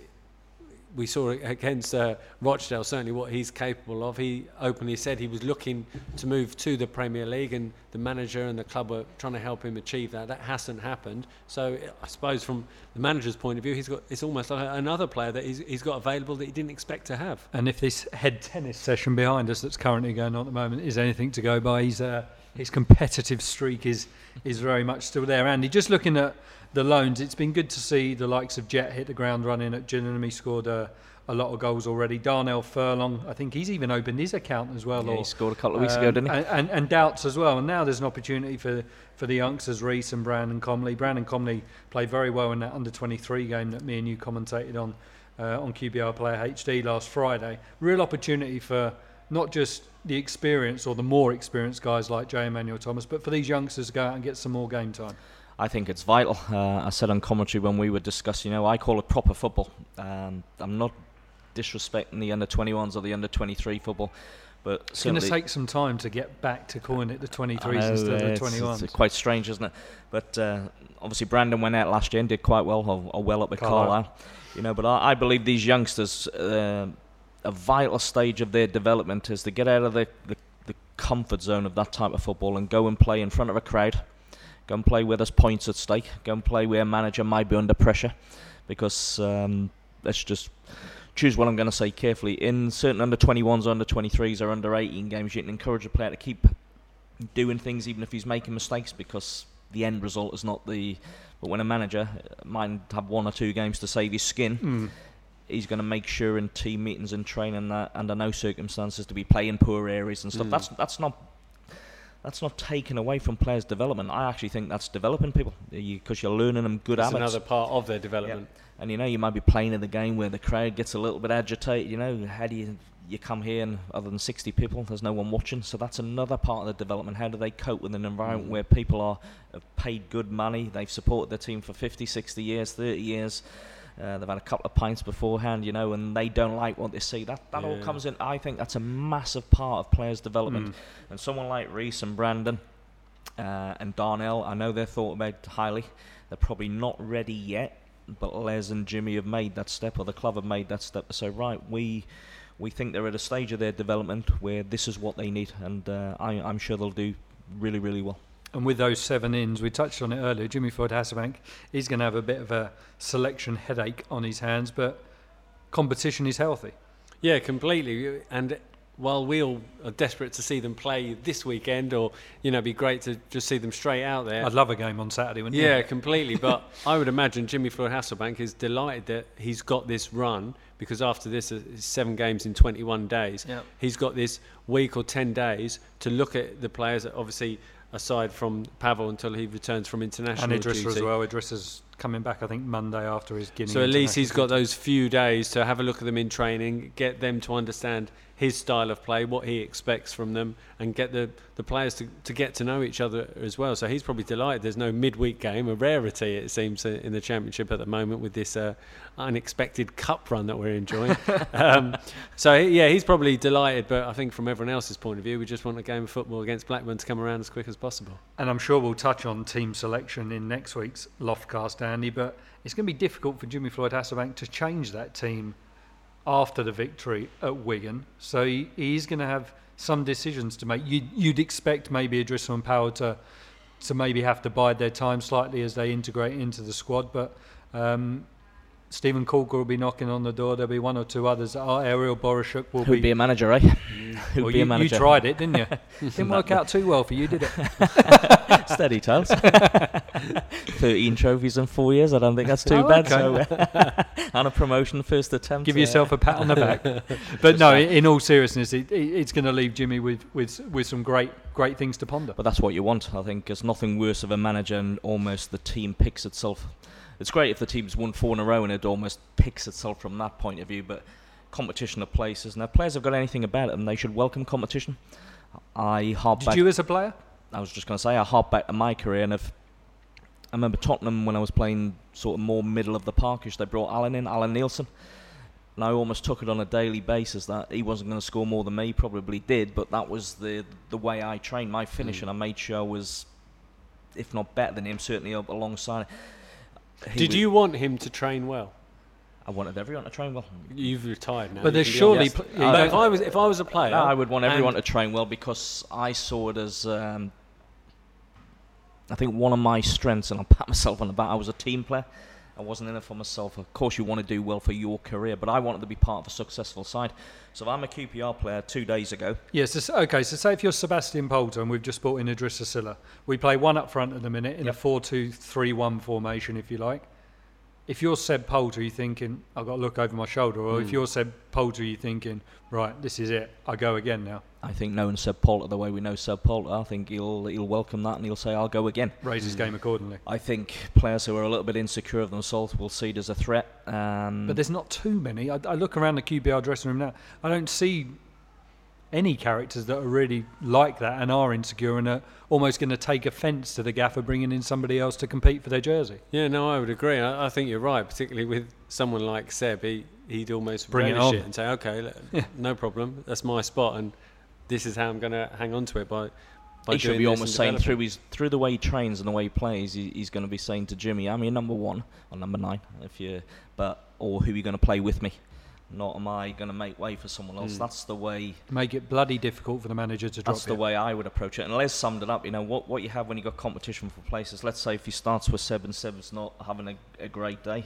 we saw against uh, Rochdale certainly what he's capable of. He openly said he was looking to move to the Premier League, and the manager and the club were trying to help him achieve that. That hasn't happened. So I suppose from the manager's point of view, he's got it's almost like another player that he's, he's got available that he didn't expect to have. And if this head tennis session behind us that's currently going on at the moment is anything to go by, he's, uh, his competitive streak is is very much still there. Andy, just looking at the loans, it's been good to see the likes of Jet hit the ground running at Gillingham. He scored a, a lot of goals already. Darnell Furlong, I think he's even opened his account as well. Yeah, or, he scored a couple of weeks um, ago, didn't he? And, and, and, Doubts as well. And now there's an opportunity for, for the youngsters, Reece and Brandon Comley. Brandon Comley played very well in that under 23 game that me and you commentated on uh, on QPR Player HD last Friday. Real opportunity for not just the experience or the more experienced guys like J. Emmanuel Thomas, but for these youngsters to go out and get some more game time. I think it's vital. Uh, I said on commentary when we were discussing, you know, I call it proper football. Um, I'm not disrespecting the under 21s or the under 23 football. But it's going to take some time to get back to calling it the 23s know, instead of the 21s. It's quite strange, isn't it? But uh, obviously, Brandon went out last year and did quite well, or, or well up at Carlisle. Carlisle. You know, but I, I believe these youngsters, uh, a vital stage of their development is to get out of the, the, the comfort zone of that type of football and go and play in front of a crowd Go and play where there's points at stake. Go and play where a manager might be under pressure. Because um, let's just choose what I'm going to say carefully. In certain under 21s, under 23s, or under 18 games, you can encourage a player to keep doing things even if he's making mistakes because the end result is not the. But when a manager might have one or two games to save his skin, mm. he's going to make sure in team meetings and training that under no circumstances to be playing poor areas and stuff. Mm. That's that's not that's not taken away from players' development. I actually think that's developing people because you, are learning them good It's habits. another part of their development. And you know, you might be playing in the game where the crowd gets a little bit agitated. You know, how do you you come here and other than 60 people, there's no one watching. So that's another part of the development. How do they cope with an environment Mm. where people are have paid good money, they've supported their team for 50, 60 years, 30 years. Uh, they've had a couple of pints beforehand, you know, and they don't like what they see. That that all comes in. I think that's a massive part of players' development. Mm. And someone like Reece and Brandon uh, and Darnell, I know they're thought about highly. They're probably not ready yet, but Les and Jimmy have made that step, or the club have made that step So right, we we think they're at a stage of their development where this is what they need, and uh, I, I'm sure they'll do really, really well. And with those seven ins, we touched on it earlier. Jimmy Floyd Hasselbaink, he's going to have a bit of a selection headache on his hands, but competition is healthy. Yeah, completely. And while we all are desperate to see them play this weekend, or you know, it'd be great to just see them straight out there. I'd love a game on Saturday, wouldn't Yeah, you? completely. But I would imagine Jimmy Floyd Hasselbaink is delighted that he's got this run because after this, uh, seven games in 21 days, Yep. he's got this week or 10 days to look at the players. that Obviously, aside from Pavel until he returns from international And Idrissa duty. as well. Idrissa's coming back, I think, Monday after his Guinea. So at least he's got those few days to have a look at them in training, get them to understand his style of play, what he expects from them, and get the, the players to, to get to know each other as well. So he's probably delighted. There's no midweek game, a rarity it seems uh, in the championship at the moment with this uh, unexpected cup run that we're enjoying. um, so yeah, he's probably delighted. But I think from everyone else's point of view, we just want a game of football against Blackburn to come around as quick as possible. And I'm sure we'll touch on team selection in next week's Loftcast, Andy, but it's going to be difficult for Jimmy Floyd Hasselbaink to change that team after the victory at Wigan. So he, he's going to have some decisions to make. You'd, you'd expect maybe Idrissa and Power to, to maybe have to bide their time slightly as they integrate into the squad, but um, Stephen Caulker will be knocking on the door. There'll be one or two others. Our Ariel Borysiuk will Who'd be a manager, eh? Who'd well, be you, a manager? you tried it, didn't you? Didn't work out too well for you, did it? Steady, Charles. 13 trophies in four years. I don't think that's too Oh, bad. okay. So, and a promotion first attempt. Give uh, yourself a pat on the back. But no, in all seriousness, it, it, it's going to leave Jimmy with, with with some great great things to ponder. But that's what you want. I think there's nothing worse of a manager and almost the team picks itself. It's great if the team's won four in a row and it almost picks itself from that point of view. But competition of places, and if players have got anything about them, they should welcome competition. I harp Did back. you, as a player? I was just going to say, I harp back to my career, and if I remember Tottenham when I was playing sort of more middle of the parkish, they brought Alan in, Alan Nielsen. And I almost took it on a daily basis that he wasn't going to score more than me, probably did, but that was the the way I trained my finish, and hmm. I made sure I was, if not better than him, certainly alongside. He Did was- you want him to train well? I wanted everyone to train well. You've retired now. But there's surely. honest. pl- yeah, But if I was if I was a player, No, I would want everyone to train well because I saw it as. Um, I think one of my strengths, and I'll pat myself on the back, I was a team player. I wasn't in it for myself. Of course, you want to do well for your career, but I wanted to be part of a successful side. So if I'm a QPR player two days ago, Yes. so, okay. So say if you're Sebastian Polter and we've just brought in Idrissa Sylla, we play one up front at the minute in Yep. a four-two-three-one formation, if you like. If you're Seb Polter, you're thinking, I've got to look over my shoulder. Or if you're Seb Polter, you're thinking, right, this is it. I go again now. I think knowing Seb Polter the way we know Seb Polter, I think he'll he'll welcome that and he'll say, "I'll go again." Raise his game accordingly. I think players who are a little bit insecure of themselves will see it as a threat. Um, But there's not too many. I, I look around the QPR dressing room now. I don't see any characters that are really like that and are insecure and are almost going to take offence to the gaffer bringing in somebody else to compete for their jersey. Yeah, no, I would agree. I, I think you're right, particularly with someone like Seb. He, he'd almost Bring it on. it, and say, okay, le- no problem. That's my spot, and this is how I'm going to hang on to it by. by he should be almost saying through his through the way he trains and the way he plays, he, he's going to be saying to Jimmy, "I'm your number one or number nine, if you, but or who are you going to play with me? Not am I going to make way for someone else? Mm. That's the way. Make it bloody difficult for the manager to drop That's the you. way I would approach it. And Les summed it up. You know what what you have when you got competition for places. Let's say if he starts with Seb and Seb's not having a, a great day,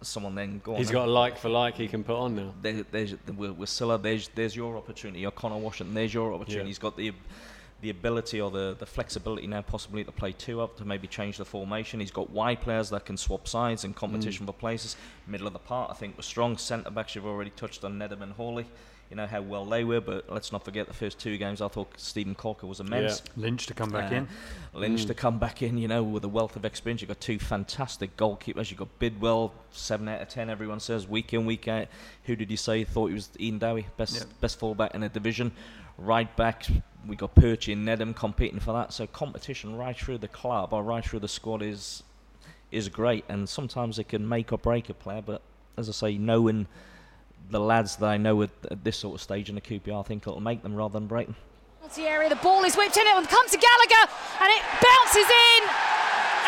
someone then go on. He's then. got a like for like he can put on now. there, there's with, with Sylla, there's there's your opportunity. Or Connor Washington, there's your opportunity. Yeah. He's got the the ability or the, the flexibility now possibly to play two up to maybe change the formation. He's got wide players that can swap sides and competition Mm. for places. Middle of the park, I think, was strong. Centre backs, you've already touched on Nedum and Hawley. you know how well they were. But let's not forget the first two games. I thought Stephen Caulker was immense. Lynch to come back Uh, in. Lynch to come back in, you know, with a wealth of experience. You've got two fantastic goalkeepers. You've got Bidwell, 7 out of 10, everyone says, week in, week out. Who did you say thought he was Ian Dowie, best Yeah. best fullback in the division? Right back, we got Perchy and Nedum competing for that. So competition right through the club or right through the squad is is great. And sometimes it can make or break a player. But as I say, knowing the lads that I know at, at this sort of stage in the QPR, I think it'll make them rather than break them. Penalty area, the ball is whipped in, it will come to Gallagher, and it bounces in.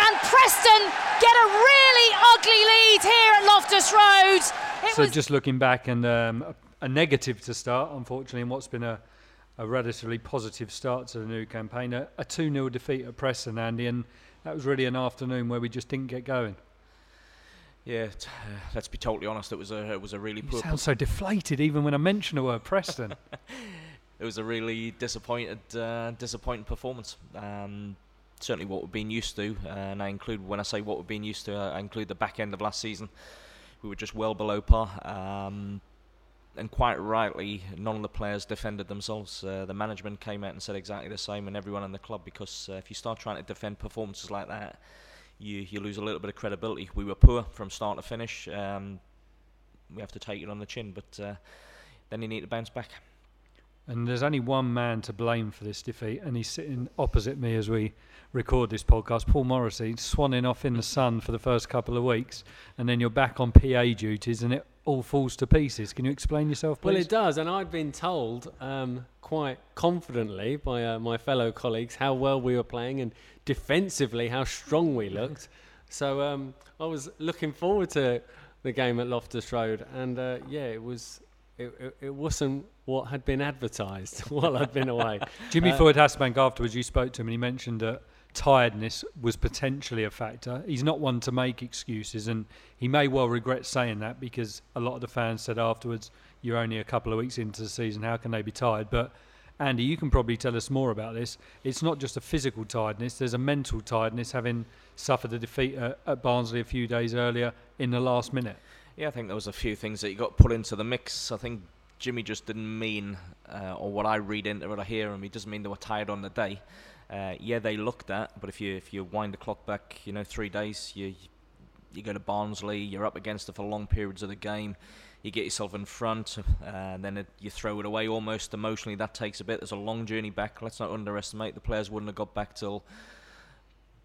And Preston get a really ugly lead here at Loftus Road. It So just looking back and um, a, a negative to start, unfortunately, in what's been a, a relatively positive start to the new campaign, a, a 2 0 defeat at Preston, Andy, and that was really an afternoon where we just didn't get going. Yeah, t- uh, let's be totally honest. It was a it was a really You poor sound so deflated even when I mention the word Preston. it was a really disappointed, uh, disappointing performance. Um, certainly what we've been used to, uh, and I include when I say what we've been used to, I include the back end of last season. We were just well below par, um, and quite rightly, none of the players defended themselves. Uh, the management came out and said exactly the same, and everyone in the club, because uh, if you start trying to defend performances like that, you you lose a little bit of credibility. We were poor from start to finish. Um, we have to take it on the chin, but uh, then you need to bounce back. And there's only one man to blame for this defeat, and he's sitting opposite me as we record this podcast. Paul Morrissey, swanning off in the sun for the first couple of weeks, and then you're back on PA duties, and it all falls to pieces. Can you explain yourself, please? Well, it does, and I'd been told um, quite confidently by uh, my fellow colleagues how well we were playing and defensively how strong we looked. so um, I was looking forward to the game at Loftus Road, and uh, yeah, it was. It, it, it wasn't what had been advertised while I'd been away. Jimmy Uh, Floyd Hasselbaink, afterwards, you spoke to him and he mentioned that tiredness was potentially a factor. He's not one to make excuses, and he may well regret saying that because a lot of the fans said afterwards, You're only a couple of weeks into the season, how can they be tired? But Andy, you can probably tell us more about this. It's not just a physical tiredness, there's a mental tiredness having suffered a defeat at, Barnsley a few days earlier in the last minute. Yeah, I think there was a few things that you got put into the mix. I think Jimmy just didn't mean, uh, or what I read into what I hear him, he doesn't mean they were tired on the day. Uh, yeah, they looked at, but if you if you wind the clock back, you know, three days, you you go to Barnsley, you're up against it for long periods of the game. You get yourself in front, uh, and then it, you throw it away almost emotionally. That takes a bit. There's a long journey back. Let's not underestimate the players wouldn't have got back till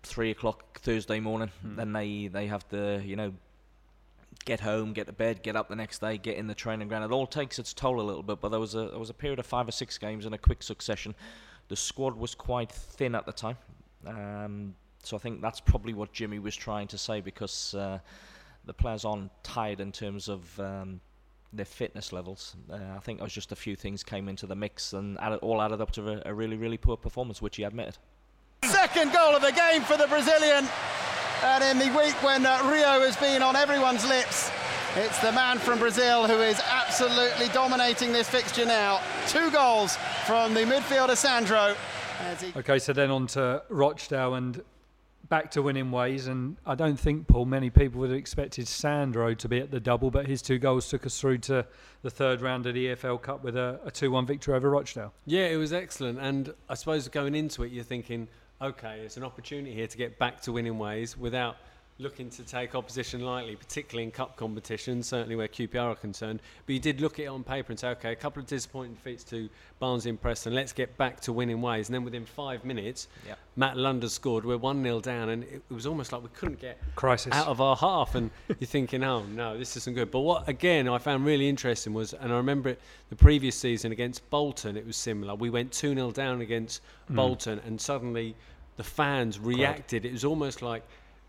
three o'clock Thursday morning. Then they they have to you know get home, get to bed, get up the next day, get in the training ground. It all takes its toll a little bit, but there was a there was a period of five or six games in a quick succession. The squad was quite thin at the time, um, so I think that's probably what Jimmy was trying to say because uh, the players aren't tired in terms of. Um, their fitness levels. Uh, I think it was just a few things came into the mix and added, all added up to a, a really, really poor performance, which he admitted. Second goal of the game for the Brazilian. And in the week when uh, Rio has been on everyone's lips, it's the man from Brazil who is absolutely dominating this fixture now. Two goals from the midfielder Sandro. He Okay, so then on to Rochdale and back to winning ways. And I don't think, Paul, many people would have expected Sandro to be at the double, but his two goals took us through to the third round of the EFL Cup with a, a 2 1 victory over Rochdale. Yeah, it was excellent. And I suppose going into it, you're thinking, okay, it's an opportunity here to get back to winning ways without looking to take opposition lightly, particularly in cup competitions, certainly where QPR are concerned. But you did look at it on paper and say, okay, a couple of disappointing defeats to Barnsley and Preston, let's get back to winning ways. And then within five minutes, Yep. Matt Lunder scored. We're 1 0 down, and it, it was almost like we couldn't get Crisis. out of our half, and you're thinking, oh no, this isn't good. But what again I found really interesting was, and I remember it the previous season against Bolton, it was similar. We went 2 0 down against mm. Bolton, and suddenly the fans reacted. It was almost like,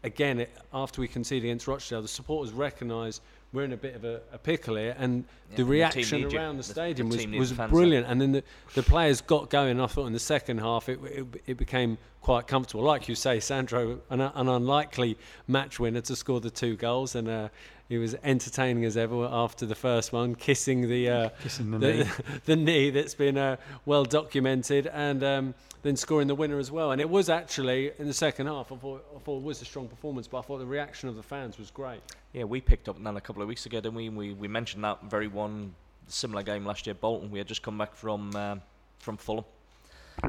again, it, after we conceded against Rochdale, the supporters recognised we're in a bit of a, a pickle here, and Yeah, the the reaction you. around the The- stadium the was, was the fans brilliant. And then the, the players got going. I thought in the second half it, it, it became quite comfortable. Like you say, Sandro, an, an unlikely match winner to score the two goals, and uh, he was entertaining as ever after the first one, kissing the uh, Kissing the the, knee. the knee that's been uh, well documented, and um, then scoring the winner as well. And it was actually in the second half. I thought, I thought it was a strong performance, but I thought the reaction of the fans was great. Yeah, we picked up that a couple of weeks ago, didn't we? We we mentioned that very one similar game last year, Bolton. We had just come back from um, from Fulham.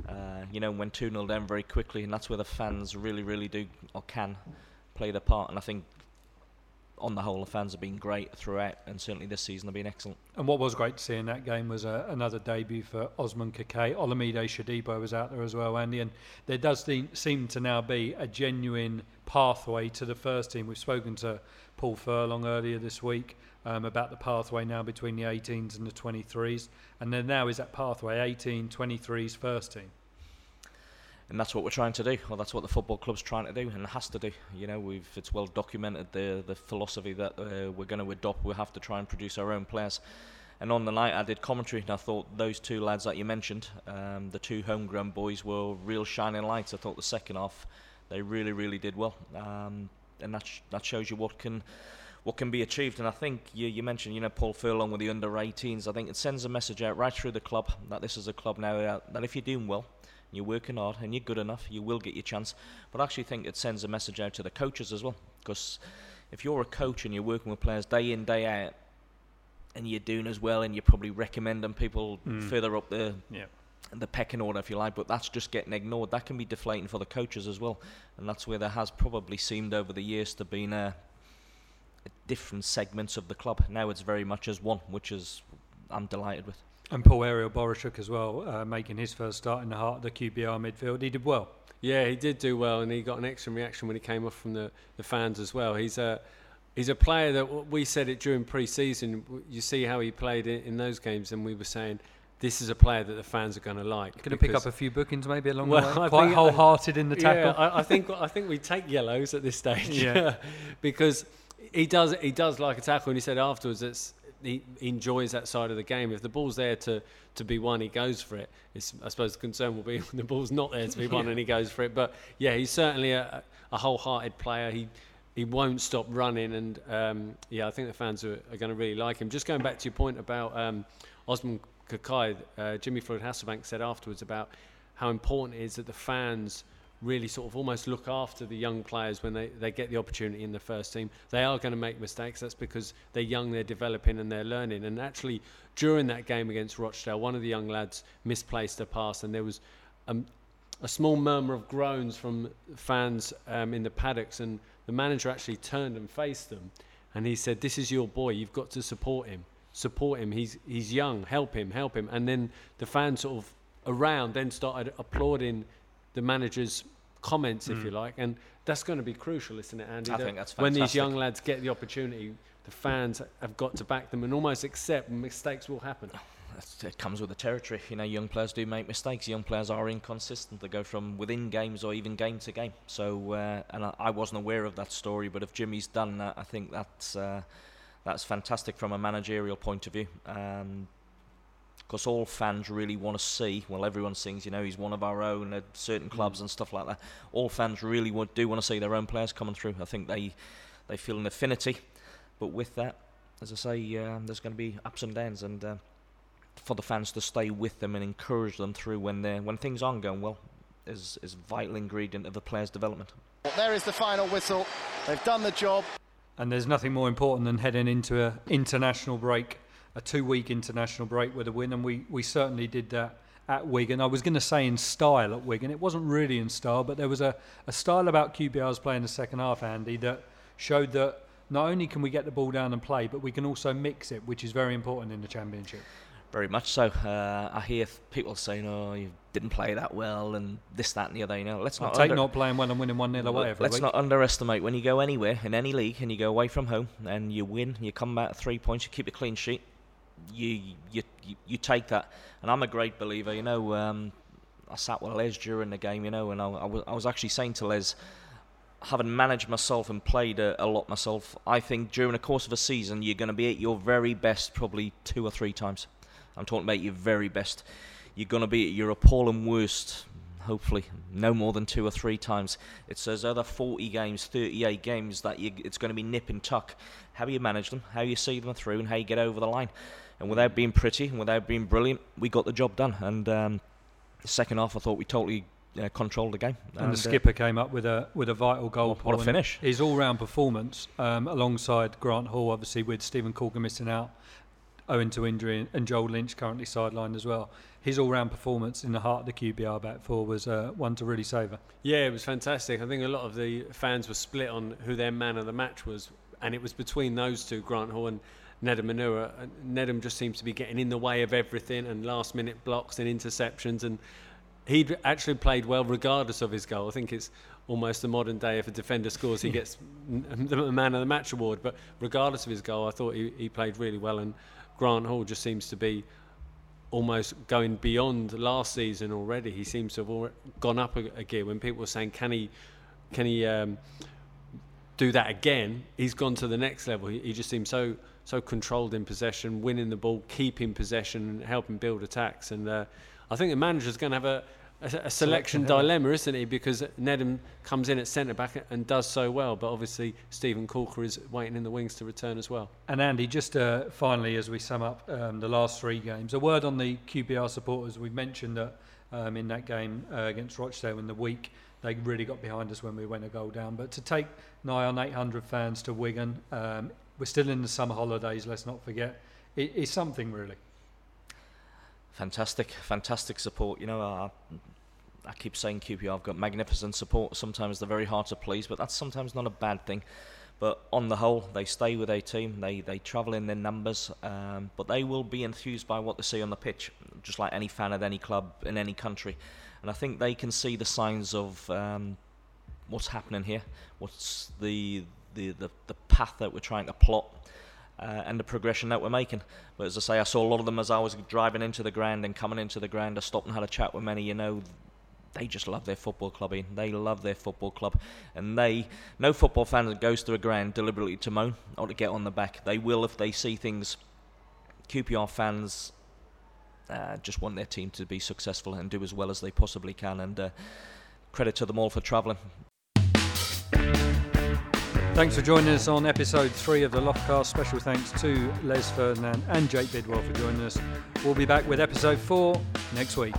Uh, you know, went 2 0 down very quickly, and that's where the fans really, really do or can play their part. And I think, on the whole, the fans have been great throughout, and certainly this season have been excellent. And what was great to see in that game was uh, another debut for Osman Kakay. Olamide Shodipo was out there as well, Andy. And there does seem to now be a genuine pathway to the first team. We've spoken to Paul Furlong earlier this week um, about the pathway now between the 18s and the 23s. And then now is that pathway 18, 23s, first team. And that's what we're trying to do, or that's what the football club's trying to do, and has to do. You know, we've it's well documented the the philosophy that uh, we're going to adopt. We have to try and produce our own players. And on the night, I did commentary, and I thought those two lads that you mentioned, um, the two homegrown boys, were real shining lights. I thought the second half, they really, really did well, um, and that sh- that shows you what can what can be achieved. And I think you, you mentioned, you know, Paul Furlong with the under 18s. I think it sends a message out right through the club that this is a club now uh, that if you're doing well, you're working hard, and you're good enough, you will get your chance. But I actually think it sends a message out to the coaches as well, because if you're a coach and you're working with players day in day out, and you're doing as well, and you're probably recommending people mm. further up the Yeah. the pecking order, if you like, but that's just getting ignored. That can be deflating for the coaches as well, and that's where there has probably seemed over the years to be a different segments of the club. Now it's very much as one, which is I'm delighted with. And Paul Ariel Borysiuk as well, uh, making his first start in the heart of the QPR midfield. He did well. Yeah, he did do well, and he got an excellent reaction when he came off from the, the fans as well. He's a he's a player that we said it during pre-season. You see how he played in, in those games, and we were saying this is a player that the fans are going to like. Going to pick up a few bookings maybe along Well, the way. I Quite think- wholehearted in the tackle. Yeah, I, I think I think we take yellows at this stage. Yeah. because he does he does like a tackle, and he said afterwards that's he enjoys that side of the game. If the ball's there to, to be won, he goes for it. It's, I suppose the concern will be when the ball's not there to be won and he goes for it. But yeah, he's certainly a, a wholehearted player. He he won't stop running, and um, yeah, I think the fans are, are going to really like him. Just going back to your point about um, Osman Kakay, uh, Jimmy Floyd Hasselbaink said afterwards about how important it is that the fans really sort of almost look after the young players when they, they get the opportunity in the first team. They are going to make mistakes. That's because they're young, they're developing, and they're learning. And actually, during that game against Rochdale, one of the young lads misplaced a pass, and there was um, a small murmur of groans from fans um, in the paddocks. And the manager actually turned and faced them, and he said, "This is your boy. You've got to support him. Support him. He's he's young. Help him. Help him." And then the fans sort of around then started applauding the manager's comments, if you like, and that's going to be crucial, isn't it, Andy? I That think that's when these young lads get the opportunity, the fans have got to back them and almost accept mistakes will happen. It comes with the territory. You know, young players do make mistakes. Young players are inconsistent. They go from within games or even game to game. So, uh, and I, I wasn't aware of that story, but if Jimmy's done that, I think that's uh, that's fantastic from a managerial point of view. Um, because all fans really want to see. Well, everyone sings, you know, he's one of our own at certain clubs and stuff like that. All fans really want, do want to see their own players coming through. I think they they feel an affinity, but with that, as I say, um, there's going to be ups and downs, and uh, for the fans to stay with them and encourage them through when they when things aren't going well is is vital ingredient of the player's development. There is the final whistle. They've done the job. And there's nothing more important than heading into an international break, a two-week international break with a win, and we, we certainly did that at Wigan. I was going to say in style at Wigan. It wasn't really in style, but there was a, a style about QPR's play in the second half, Andy, that showed that not only can we get the ball down and play, but we can also mix it, which is very important in the Championship. Very much so. Uh, I hear people saying, "Oh, you didn't play that well," and this, that, and the other. You know, let's I'll not take under- not playing well and winning 1 0 away every Let's week. not underestimate when you go anywhere in any league and you go away from home and you win, you come back three points, you keep a clean sheet. You you you, you take that, and I'm a great believer. You know, um, I sat with Les during the game. You know, and I, I, was, I was actually saying to Les, having managed myself and played a, a lot myself, I think during the course of a season you're going to be at your very best probably two or three times. I'm talking about your very best. You're going to be at your appalling worst, hopefully, no more than two or three times. It's those other 40 games, 38 games that you, it's going to be nip and tuck. How you manage them, how you see them through, and how you get over the line. And without being pretty and without being brilliant, we got the job done. And um, the second half, I thought we totally uh, controlled the game. And, uh, the skipper came up with a with a vital goal. What- what a finish. His all-round performance, um, alongside Grant Hall, obviously with Stephen Caulker missing out, owing to injury, and Joel Lynch currently sidelined as well. His all-round performance in the heart of the QPR back four was uh, one to really savour. Yeah, it was fantastic. I think a lot of the fans were split on who their man of the match was, and it was between those two, Grant Hall and Nedum Onuoha. Nedum just seems to be getting in the way of everything and last-minute blocks and interceptions, and he actually played well regardless of his goal. I think it's almost the modern day if a defender scores, he gets the man of the match award. But regardless of his goal, I thought he, he played really well, and Grant Hall just seems to be almost going beyond last season already. He seems to have gone up a, a, gear. When people were saying, "Can he, can he um, do that again?" He's gone to the next level. He, he, just seems so so controlled in possession, winning the ball, keeping possession, and helping build attacks. And uh, I think the manager's going to have a a, a selection dilemma, isn't he? Because Nedum comes in at centre back and does so well, but obviously Stephen Caulker is waiting in the wings to return as well. And Andy, just uh, finally, as we sum up um, the last three games, a word on the QPR supporters. We mentioned that um, in that game uh, against Rochdale in the week, they really got behind us when we went a goal down. But to take nigh on 800 fans to Wigan, um, we're still in the summer holidays. Let's not forget, it, it's something really fantastic, fantastic support. You know, uh, I keep saying QPR have got magnificent support. Sometimes they're very hard to please, but that's sometimes not a bad thing. But on the whole, they stay with their team. They they travel in their numbers, um, but they will be enthused by what they see on the pitch, just like any fan at any club in any country. And I think they can see the signs of um, what's happening here, what's the, the the the path that we're trying to plot uh, and the progression that we're making. But as I say, I saw a lot of them as I was driving into the ground and coming into the ground. I stopped and had a chat with many. You know, they just love their football club. In they love their football club, and they no football fan that goes to a ground deliberately to moan or to get on the back. They will if they see things. QPR fans uh, just want their team to be successful and do as well as they possibly can. And uh, credit to them all for travelling. Thanks for joining us on episode three of the Loftcast. Special thanks to Les Ferdinand and Jake Bidwell for joining us. We'll be back with episode four next week.